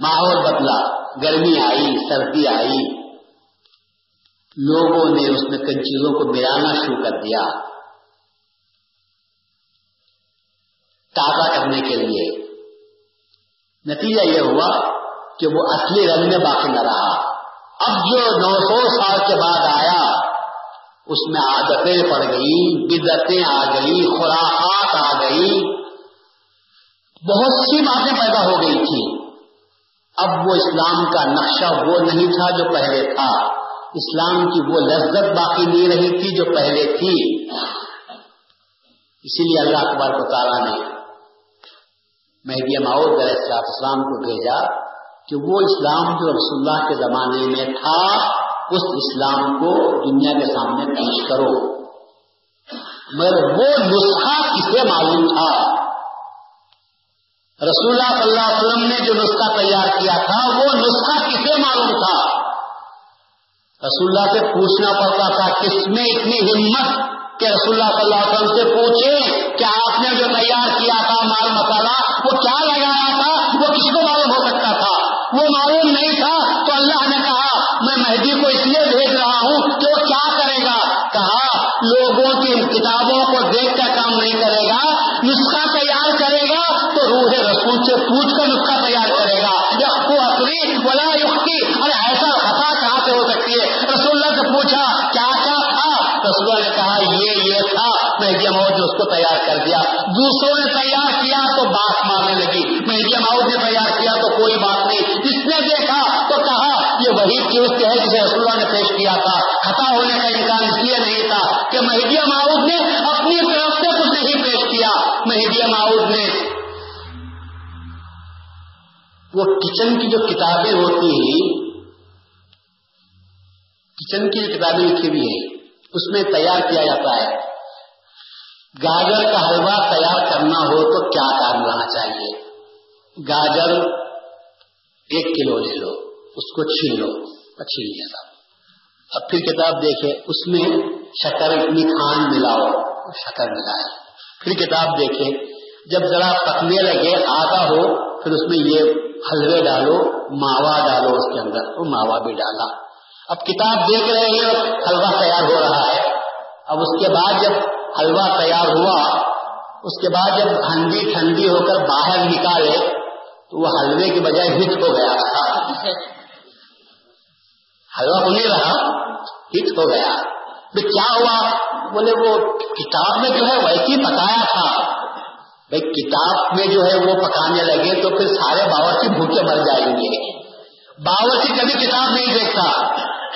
ماحول بدلا، گرمی آئی، سردی آئی۔ لوگوں نے اس میں کئی چیزوں کو ملانا شروع کر دیا۔ تازہ کرنے کے لیے۔ نتیجہ یہ ہوا کہ وہ اصلی رنگ میں باقی نہ رہا۔ اب جو نو سو سال کے بعد آیا، اس میں عادتیں پڑ گئی بدتیں آ گئی خوراکات آ گئی۔ بہت سی باتیں پیدا ہو گئی تھی اب وہ اسلام کا نقشہ وہ نہیں تھا جو پہلے تھا۔ اسلام کی وہ لذت باقی نہیں رہی تھی جو پہلے تھی۔ اسی لیے اللہ اکبر کو تعالیٰ نے مہدی ماؤد علیہ اسلام کو بھیجا۔ کہ وہ اسلام جو رسول اللہ کے زمانے میں تھا، اس اسلام کو دنیا کے سامنے پیش کرو۔ مگر وہ نسخہ کسے معلوم تھا۔ رسول اللہ صلی اللہ علیہ وسلم نے جو نسخہ تیار کیا تھا، وہ نسخہ کسے معلوم تھا؟ رسول اللہ سے پوچھنا پڑتا تھا، کس میں اتنی ہمت کہ رسول اللہ صلی اللہ علیہ وسلم سے پوچھے کہ آپ نے جو تیار کیا تھا مال مسالہ، وہ کیا لگایا تھا؟ وہ کس کو وہ معلوم نہیں تھا، تو اللہ نے کہا، میں مہدی کو اس لیے بھیج رہا ہوں کہ وہ کیا کرے گا؟ کہا، لوگوں کی کتابوں کو دیکھ کر کام نہیں کرے گا، نسخہ تیار کرے گا، تو روح رسول سے پوچھ کر نسخہ تیار کرے گا۔ یقو اصری ولا یقی ارے ایسا خطا کہاں سے ہو سکتی ہے؟ رسول اللہ سے پوچھا، کیا کیا تھا؟ رسول اللہ نے کہا، یہ یہ مہدی ماؤد نے اس کو تیار کر دیا۔ دوسروں نے تیار کیا تو بات مارنے لگی۔ مہدی ماؤد نے تیار کیا تو کوئی بات نہیں۔ جس نے دیکھا تو کہا، یہ وہی چیز ہے جسے رسول اللہ نے پیش کیا تھا۔ خطا ہونے کا امکان اس لیے نہیں تھا کہ مہدی ماؤد نے اپنی طرف سے کچھ نہیں پیش کیا۔ مہدی ماؤد نے وہ کچن کی جو کتابیں ہوتی ہیں، کچن کی جو کتابیں لکھی ہوئی ہیں، اس میں تیار کیا جاتا ہے۔ گاجر کا حلوہ تیار کرنا ہو تو کیا کام لانا چاہیے؟ گاجر ایک کلو لے لو، اس کو چھیل لو چھیل لیا اب پھر کتاب دیکھے اس میں شکر اتنی کھان ملاؤ، شکر ملائے۔ پھر کتاب دیکھے جب ذرا پکنے لگے، آدھا ہو، پھر اس میں یہ حلوے ڈالو، ماوا ڈالو اس کے اندر، وہ ماوا بھی ڈالا۔ اب کتاب دیکھ رہے ہیں، حلوہ تیار ہو رہا ہے۔ اب اس کے بعد جب حلوہ تیار ہوا، اس کے بعد جب ہنڈی ٹھنڈی ہو کر باہر نکالے، تو وہ حلوے کی بجائے ہٹ ہو گیا۔ حلوہ کو نہیں رہا، ہٹ ہو گیا۔ تو کیا ہوا؟ بولے، وہ کتاب میں جو ہے ویسے بتایا تھا۔ بھائی، کتاب میں جو ہے، وہ پکانے لگے تو پھر سارے باورچی بھوکے مر جائیں گے۔ باورچی کبھی کتاب نہیں دیکھتا۔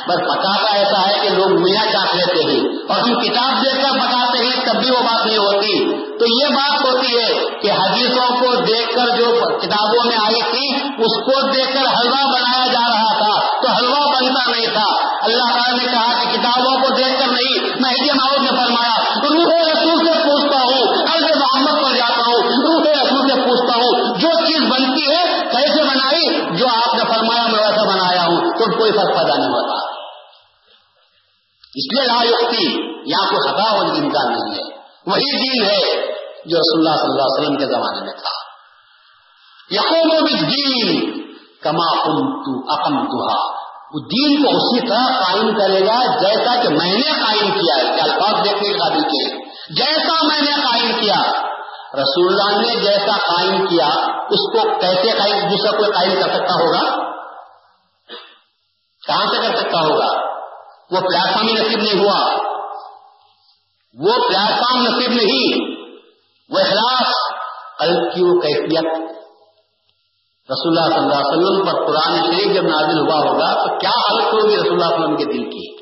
بس پکاتا ایسا ہے کہ لوگ میاں چاٹ لیتے ہیں۔ اور ہم کتاب دیکھ کر پکاتے ہیں، تب بھی وہ بات نہیں ہوتی۔ تو یہ بات ہوتی ہے کہ حدیثوں کو دیکھ کر جو کتابوں میں آئی تھی، اس کو دیکھ کر حلوہ بنایا جا رہا تھا۔ تو حلوہ بنتا نہیں تھا۔ اللہ تعالیٰ نے کہا کہ کتابوں کو دیکھ کر نہیں، میں ماؤد نے فرمایا، روح رسول سے پوچھتا ہوں ارد محمد پر جاتا ہوں، روح رسول سے پوچھتا ہوں، جو چیز بنتی ہے، کیسے بنائی؟ جو آپ نے فرمایا، میں ویسا بنایا ہوں۔ تو کوئی فرق پیدا نہیں ہوتا۔ اس لیے لا یقتی یہاں کوئی خطا ہونے کی نہیں ہے۔ وہی دین ہے جو رسول اللہ صلی اللہ علیہ وسلم کے زمانے میں تھا۔ یقوم دین کما اقم وہ دین کو اسی طرح قائم کرے گا جیسا کہ میں نے قائم کیا ہے، کہ الفاظ دیکھنے کے قابل کے جیسا میں نے قائم کیا، رسول اللہ نے جیسا قائم کیا، اس کو کیسے قائم، دوسرا کوئی قائم کر سکتا ہوگا؟ کہاں سے کر سکتا ہوگا؟ وہ پلیٹ فارم ہی نصیب نہیں ہوا۔ وہ پلیٹ فارم نصیب نہیں۔ وہ اخلاص، قلب کی وہ کیفیت۔ رسول اللہ صلی اللہ علیہ وسلم پر قرآن شریف جب نازل ہوا ہوگا تو کیا حالت ہوگی رسول اللہ علیہ وسلم کے دل کی؟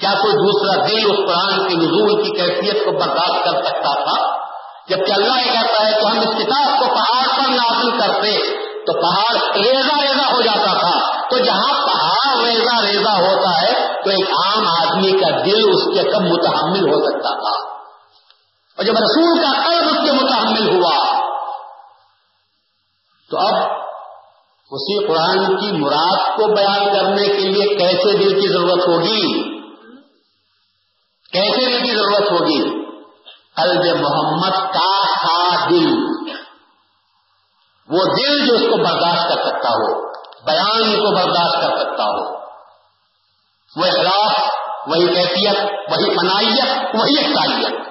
کیا کوئی دوسرا دل اس قرآن کے نزول کی کیفیت کو برداشت کر سکتا تھا؟ جبکہ اللہ یہ کہتا ہے کہ ہم اس کتاب کو پہاڑ پر نازل کرتے تو پہاڑ ریزا ریزا ہو جاتا تھا۔ تو جہاں پہاڑ ریزا ریزا ہوتا عام آدمی کا دل اس کے کم متحمل ہو سکتا تھا۔ اور جب رسول کا قلب اس کے متحمل ہوا، تو اب اسی قرآن کی مراد کو بیان کرنے کے لیے کیسے دل کی ضرورت ہوگی؟ کیسے دل کی ضرورت ہوگی؟ قلب محمد کا تھا دل۔ وہ دل جو اس کو برداشت کر سکتا ہو، بیان کو برداشت کر سکتا ہو۔ وہ اخلاق، وہی کیفیت، وہی فنائیت، وہی اختائیت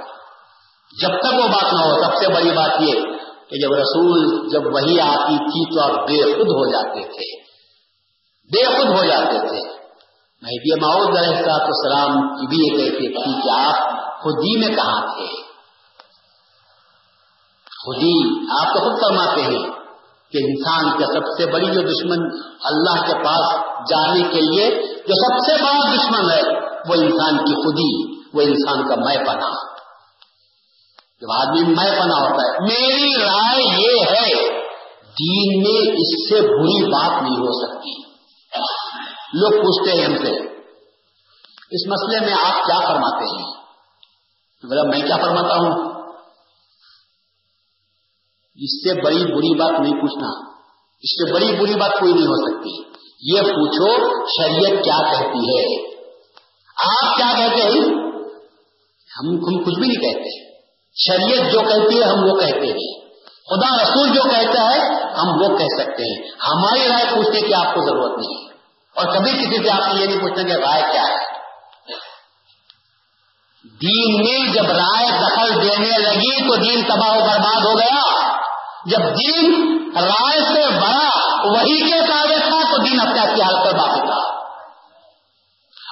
جب تک وہ بات نہ ہو سب سے بڑی بات یہ کہ جب رسول جب وہی آتی تھی تو آپ بے خود ہو جاتے تھے۔ بے خود ہو جاتے تھے۔ مہدی ماؤد علیہ السلام کی بھی ایک کیفیت تھی کہ آپ خودی میں کہاں تھے۔ خودی آپ تو خود فرماتے ہیں کہ انسان کا سب سے بڑی جو دشمن اللہ کے پاس جانے کے لیے جو سب سے بڑا دشمن ہے، وہ انسان کی خودی، وہ انسان کا میں پنا جب آدمی میں پنا ہوتا ہے، میری رائے یہ ہے، دین میں اس سے بری بات نہیں ہو سکتی۔ لوگ پوچھتے ہیں ہم سے، اس مسئلے میں آپ کیا فرماتے ہیں؟ مطلب میں کیا فرماتا ہوں؟ اس سے بڑی بری بات نہیں پوچھنا۔ اس سے بڑی بری بات کوئی نہیں ہو سکتی۔ یہ پوچھو شریعت کیا کہتی ہے؟ آپ کیا کہتے ہیں؟ ہم ہم کچھ بھی نہیں کہتے۔ شریعت جو کہتی ہے ہم وہ کہتے ہیں۔ خدا رسول جو کہتا ہے ہم وہ کہہ سکتے ہیں۔ ہماری رائے پوچھنے کی آپ کو ضرورت نہیں اور کبھی کسی سے آپ یہ نہیں پوچھنا کہ رائے کیا ہے۔ دین میں جب رائے دخل دینے لگی تو دین تباہ و برباد ہو گیا۔ جب دین رائے سے بڑا وہی کے کاغذ تھا تو دین اپنے آپ کی حالت پر باقی تھا۔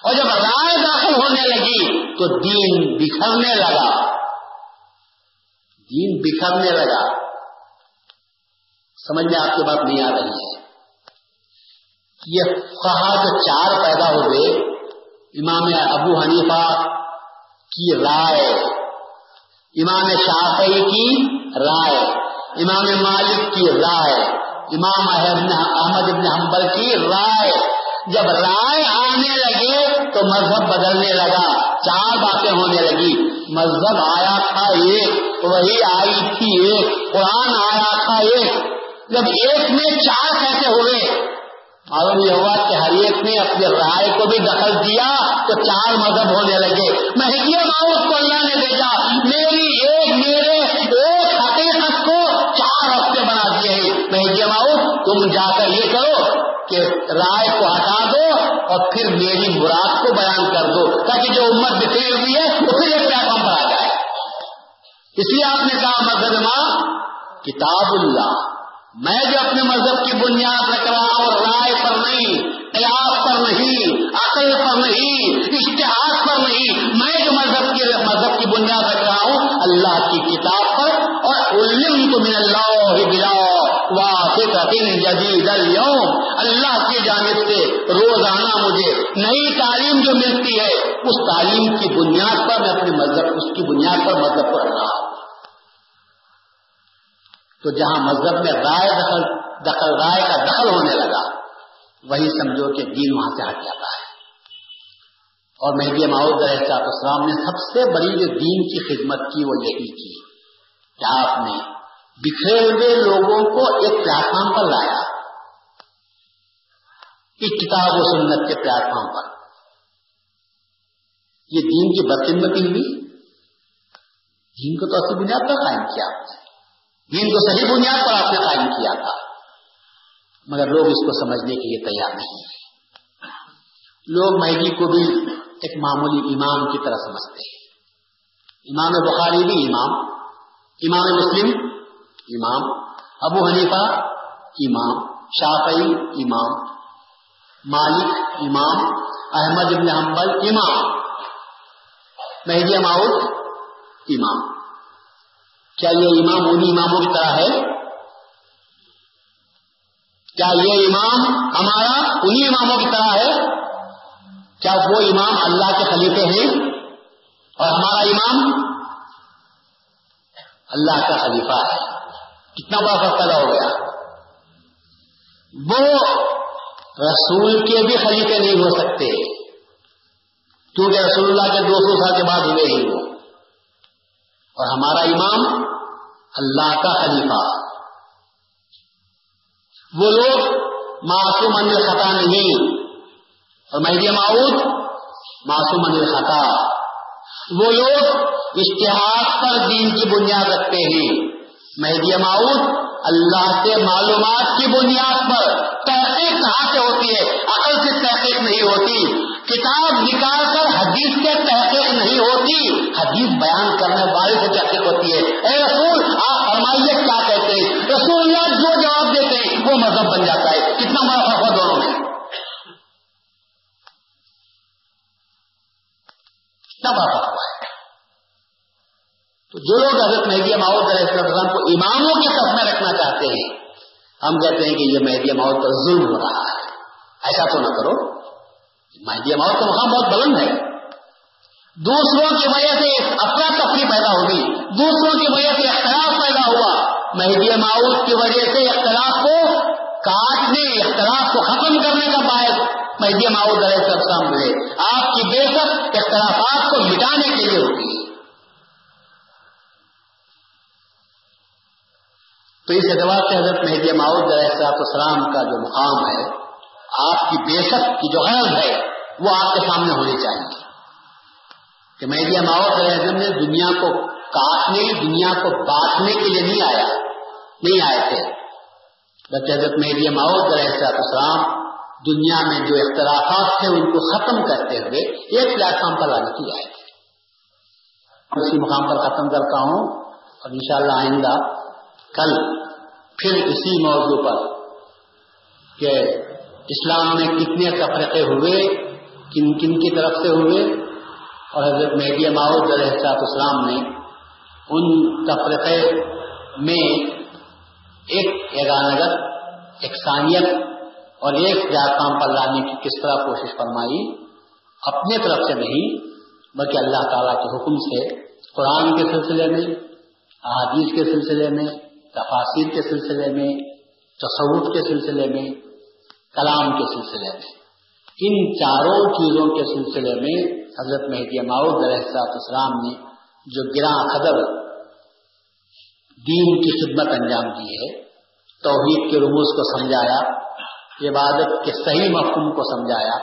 اور جب رائے داخل ہونے لگی تو دین بکھرنے لگا۔ دین بکھرنے لگا۔ سمجھ میں آپ کی بات نہیں آ رہی ہے۔ یہ جو چار پیدا ہوئے۔ امام ابو حنیفہ کی رائے۔ امام شافعی کی رائے۔ امام مالک کی رائے۔ امام احمد ابن حنبل کی رائے۔ جب رائے آنے لگے تو مذہب بدلنے لگا، چار باتیں ہونے لگی۔ مذہب آیا تھا ایک، وہی آئی تھی ایک، قرآن آیا تھا ایک۔ جب ایک میں چار کیسے ہوئے، معلوم یہ ہوا کہ ہر ایک نے اپنے رائے کو بھی دخل دیا تو چار مذہب ہونے لگے۔ میں ماؤس کو اللہ نے بھیجا، میری تم جا کر یہ کرو کہ رائے کو ہٹا دو اور پھر میری مراد کو بیان کر دو تاکہ جو امت بکھری ہوئی ہے، وہ پھر ایک پلیٹ فارم پر آ جائے۔ اس لیے آپ نے کہا، مذہب ماں، کتاب اللہ۔ میں جو اپنے مذہب کی بنیاد رکھ رہا ہوں، رائے پر نہیں قیاس پر نہیں، عقل پر نہیں، اشتہار پر نہیں، میں جو مذہب کی مذہب کی بنیاد رکھ رہا ہوں، اللہ کی کتاب پر، اور علم تو من اللہ بلا جدید اللہ کی جانب سے روزانہ مجھے نئی تعلیم جو ملتی ہے، اس تعلیم کی بنیاد پر میں اپنے مذہب، اس کی بنیاد پر مذہب کو رکھ رہا ہوں تو جہاں مذہب میں رائے دخل دخل، رائے کا دخل ہونے لگا، وہی سمجھو کہ دین وہاں سے ہٹ جاتا ہے۔ اور مہدی ماؤد علیہ السلام نے سب سے بڑی جو دین کی خدمت کی وہ یہی کی کہ آپ نے بکھرے ہوئے لوگوں کو ایک پلیٹ فارم پر لایا۔ ایک کتاب و سنت کے پلیٹ فارم پر۔ یہ دین کی بدقمتی ہوئی۔ دین کو تو اصل بنیاد پر قائم کیا۔ دین کو صحیح بنیاد پر آپ نے قائم کیا تھا۔ مگر لوگ اس کو سمجھنے کے لیے تیار نہیں لوگ مہدی کو بھی ایک معمولی امام کی طرح سمجھتے ہیں۔ امام بخاری بھی امام امام مسلم امام، ابو حنیفہ امام، شافعی امام، مالک امام، احمد ابن حنبل امام، مہدی ماؤد امام۔ کیا یہ امام انہی اماموں کی طرح ہے؟ کیا یہ امام ہمارا انہی اماموں کی طرح ہے؟ کیا وہ امام اللہ کے خلیفے ہیں؟ اور ہمارا امام اللہ کا خلیفہ ہے۔ کتنا بڑا فرق پیدا ہو گیا؟ وہ رسول کے بھی خلیفے نہیں ہو سکتے، کیونکہ رسول اللہ کے دو سو سال کے بعد ہوئے ہی وہ اور ہمارا امام اللہ کا خلیفہ۔ وہ لوگ معصوم ان خطا نہیں۔ اور مہدی معود معصوم ان خطا وہ لوگ اشتہار پر دین کی بنیاد رکھتے ہیں۔ مہدی معود اللہ سے معلومات کی بنیاد پر تحقیق کہاں سے ہوتی ہے، عقل سے تحقیق نہیں ہوتی۔ کتاب نکال کر حدیث سے تحقیق نہیں ہوتی، حدیث بیان کرنے والے سے تحقیق ہوتی ہے۔ اے رسول، آپ فرمائیے کیا کہتے ہیں؟ رسول اللہ جو جواب دیتے ہیں، وہ مذہب بن جاتا ہے۔ کتنا بڑا فرق ہے دونوں میں۔ کتنا بڑا فرق ہے۔ تو جو لوگ حضرت مہدی ماؤد علیہ السلام کو اماموں کے سب میں رکھنا چاہتے ہیں، ہم کہتے ہیں کہ یہ مہدی ماؤد پر ظلم ہو رہا ہے۔ ایسا تو نہ کرو۔ مہدی ماؤد کا مقام بہت بلند ہے۔ دوسروں کی وجہ سے اپنا تفریح پیدا ہوگی۔ دوسروں کی وجہ سے اختلاف پیدا ہوا۔ مہدی ماؤد کی وجہ سے اختلاف کو کاٹنے، اختلاف کو ختم کرنے کا باعث مہدی ماؤد علیہ السلام ہوئے آپ کی بے شک اختلافات کو مٹانے کے لیے ہوتی ہے تو اس اعتبار سے حضرت مہدی ماؤد علیہ السلام کا جو مقام ہے، آپ کی بے شک کی جو غرض ہے، وہ آپ کے سامنے ہونی چاہیے۔ کہ مہدی ماؤد علیہ السلام نے دنیا کو کاٹنے، دنیا کو بانٹنے کے لیے نہیں آیا، نہیں آئے تھے۔ بلکہ حضرت مہدی ماؤد علیہ السلام دنیا میں جو اختلافات تھے، ان کو ختم کرتے ہوئے ایک پلیٹ فارم پر لانے کی آئے تھے اسی مقام پر ختم کرتا ہوں اور انشاءاللہ آئندہ کل پھر اسی موضوع پر کہ اسلام میں کتنے تفرقے ہوئے، کن کن کی طرف سے ہوئے، اور حضرت مہدی ماؤد علیہ اسلام نے ان تفرقے میں ایک ایک ثانیت اور ایک کام پر لانے کی کس طرح کوشش فرمائی، اپنے طرف سے نہیں، بلکہ اللہ تعالیٰ کے حکم سے، قرآن کے سلسلے میں، احادیث کے سلسلے میں تفاصیر کے سلسلے میں، تصوف کے سلسلے میں، کلام کے سلسلے میں۔ ان چاروں چیزوں کے سلسلے میں حضرت مہدی ماؤد علیہ السلام نے جو گراں قدر دین کی خدمت انجام دی ہے، توحید کے رموز کو سمجھایا، عبادت کے صحیح مفہوم کو سمجھایا،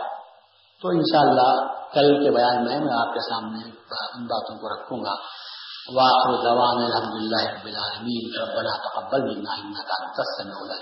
تو انشاءاللہ کل کے بیان میں میں آپ کے سامنے ان باتوں کو رکھوں گا۔ واخر دعوانا الحمد لله رب العالمين ربنا تقبل منا انك انت السميع العليم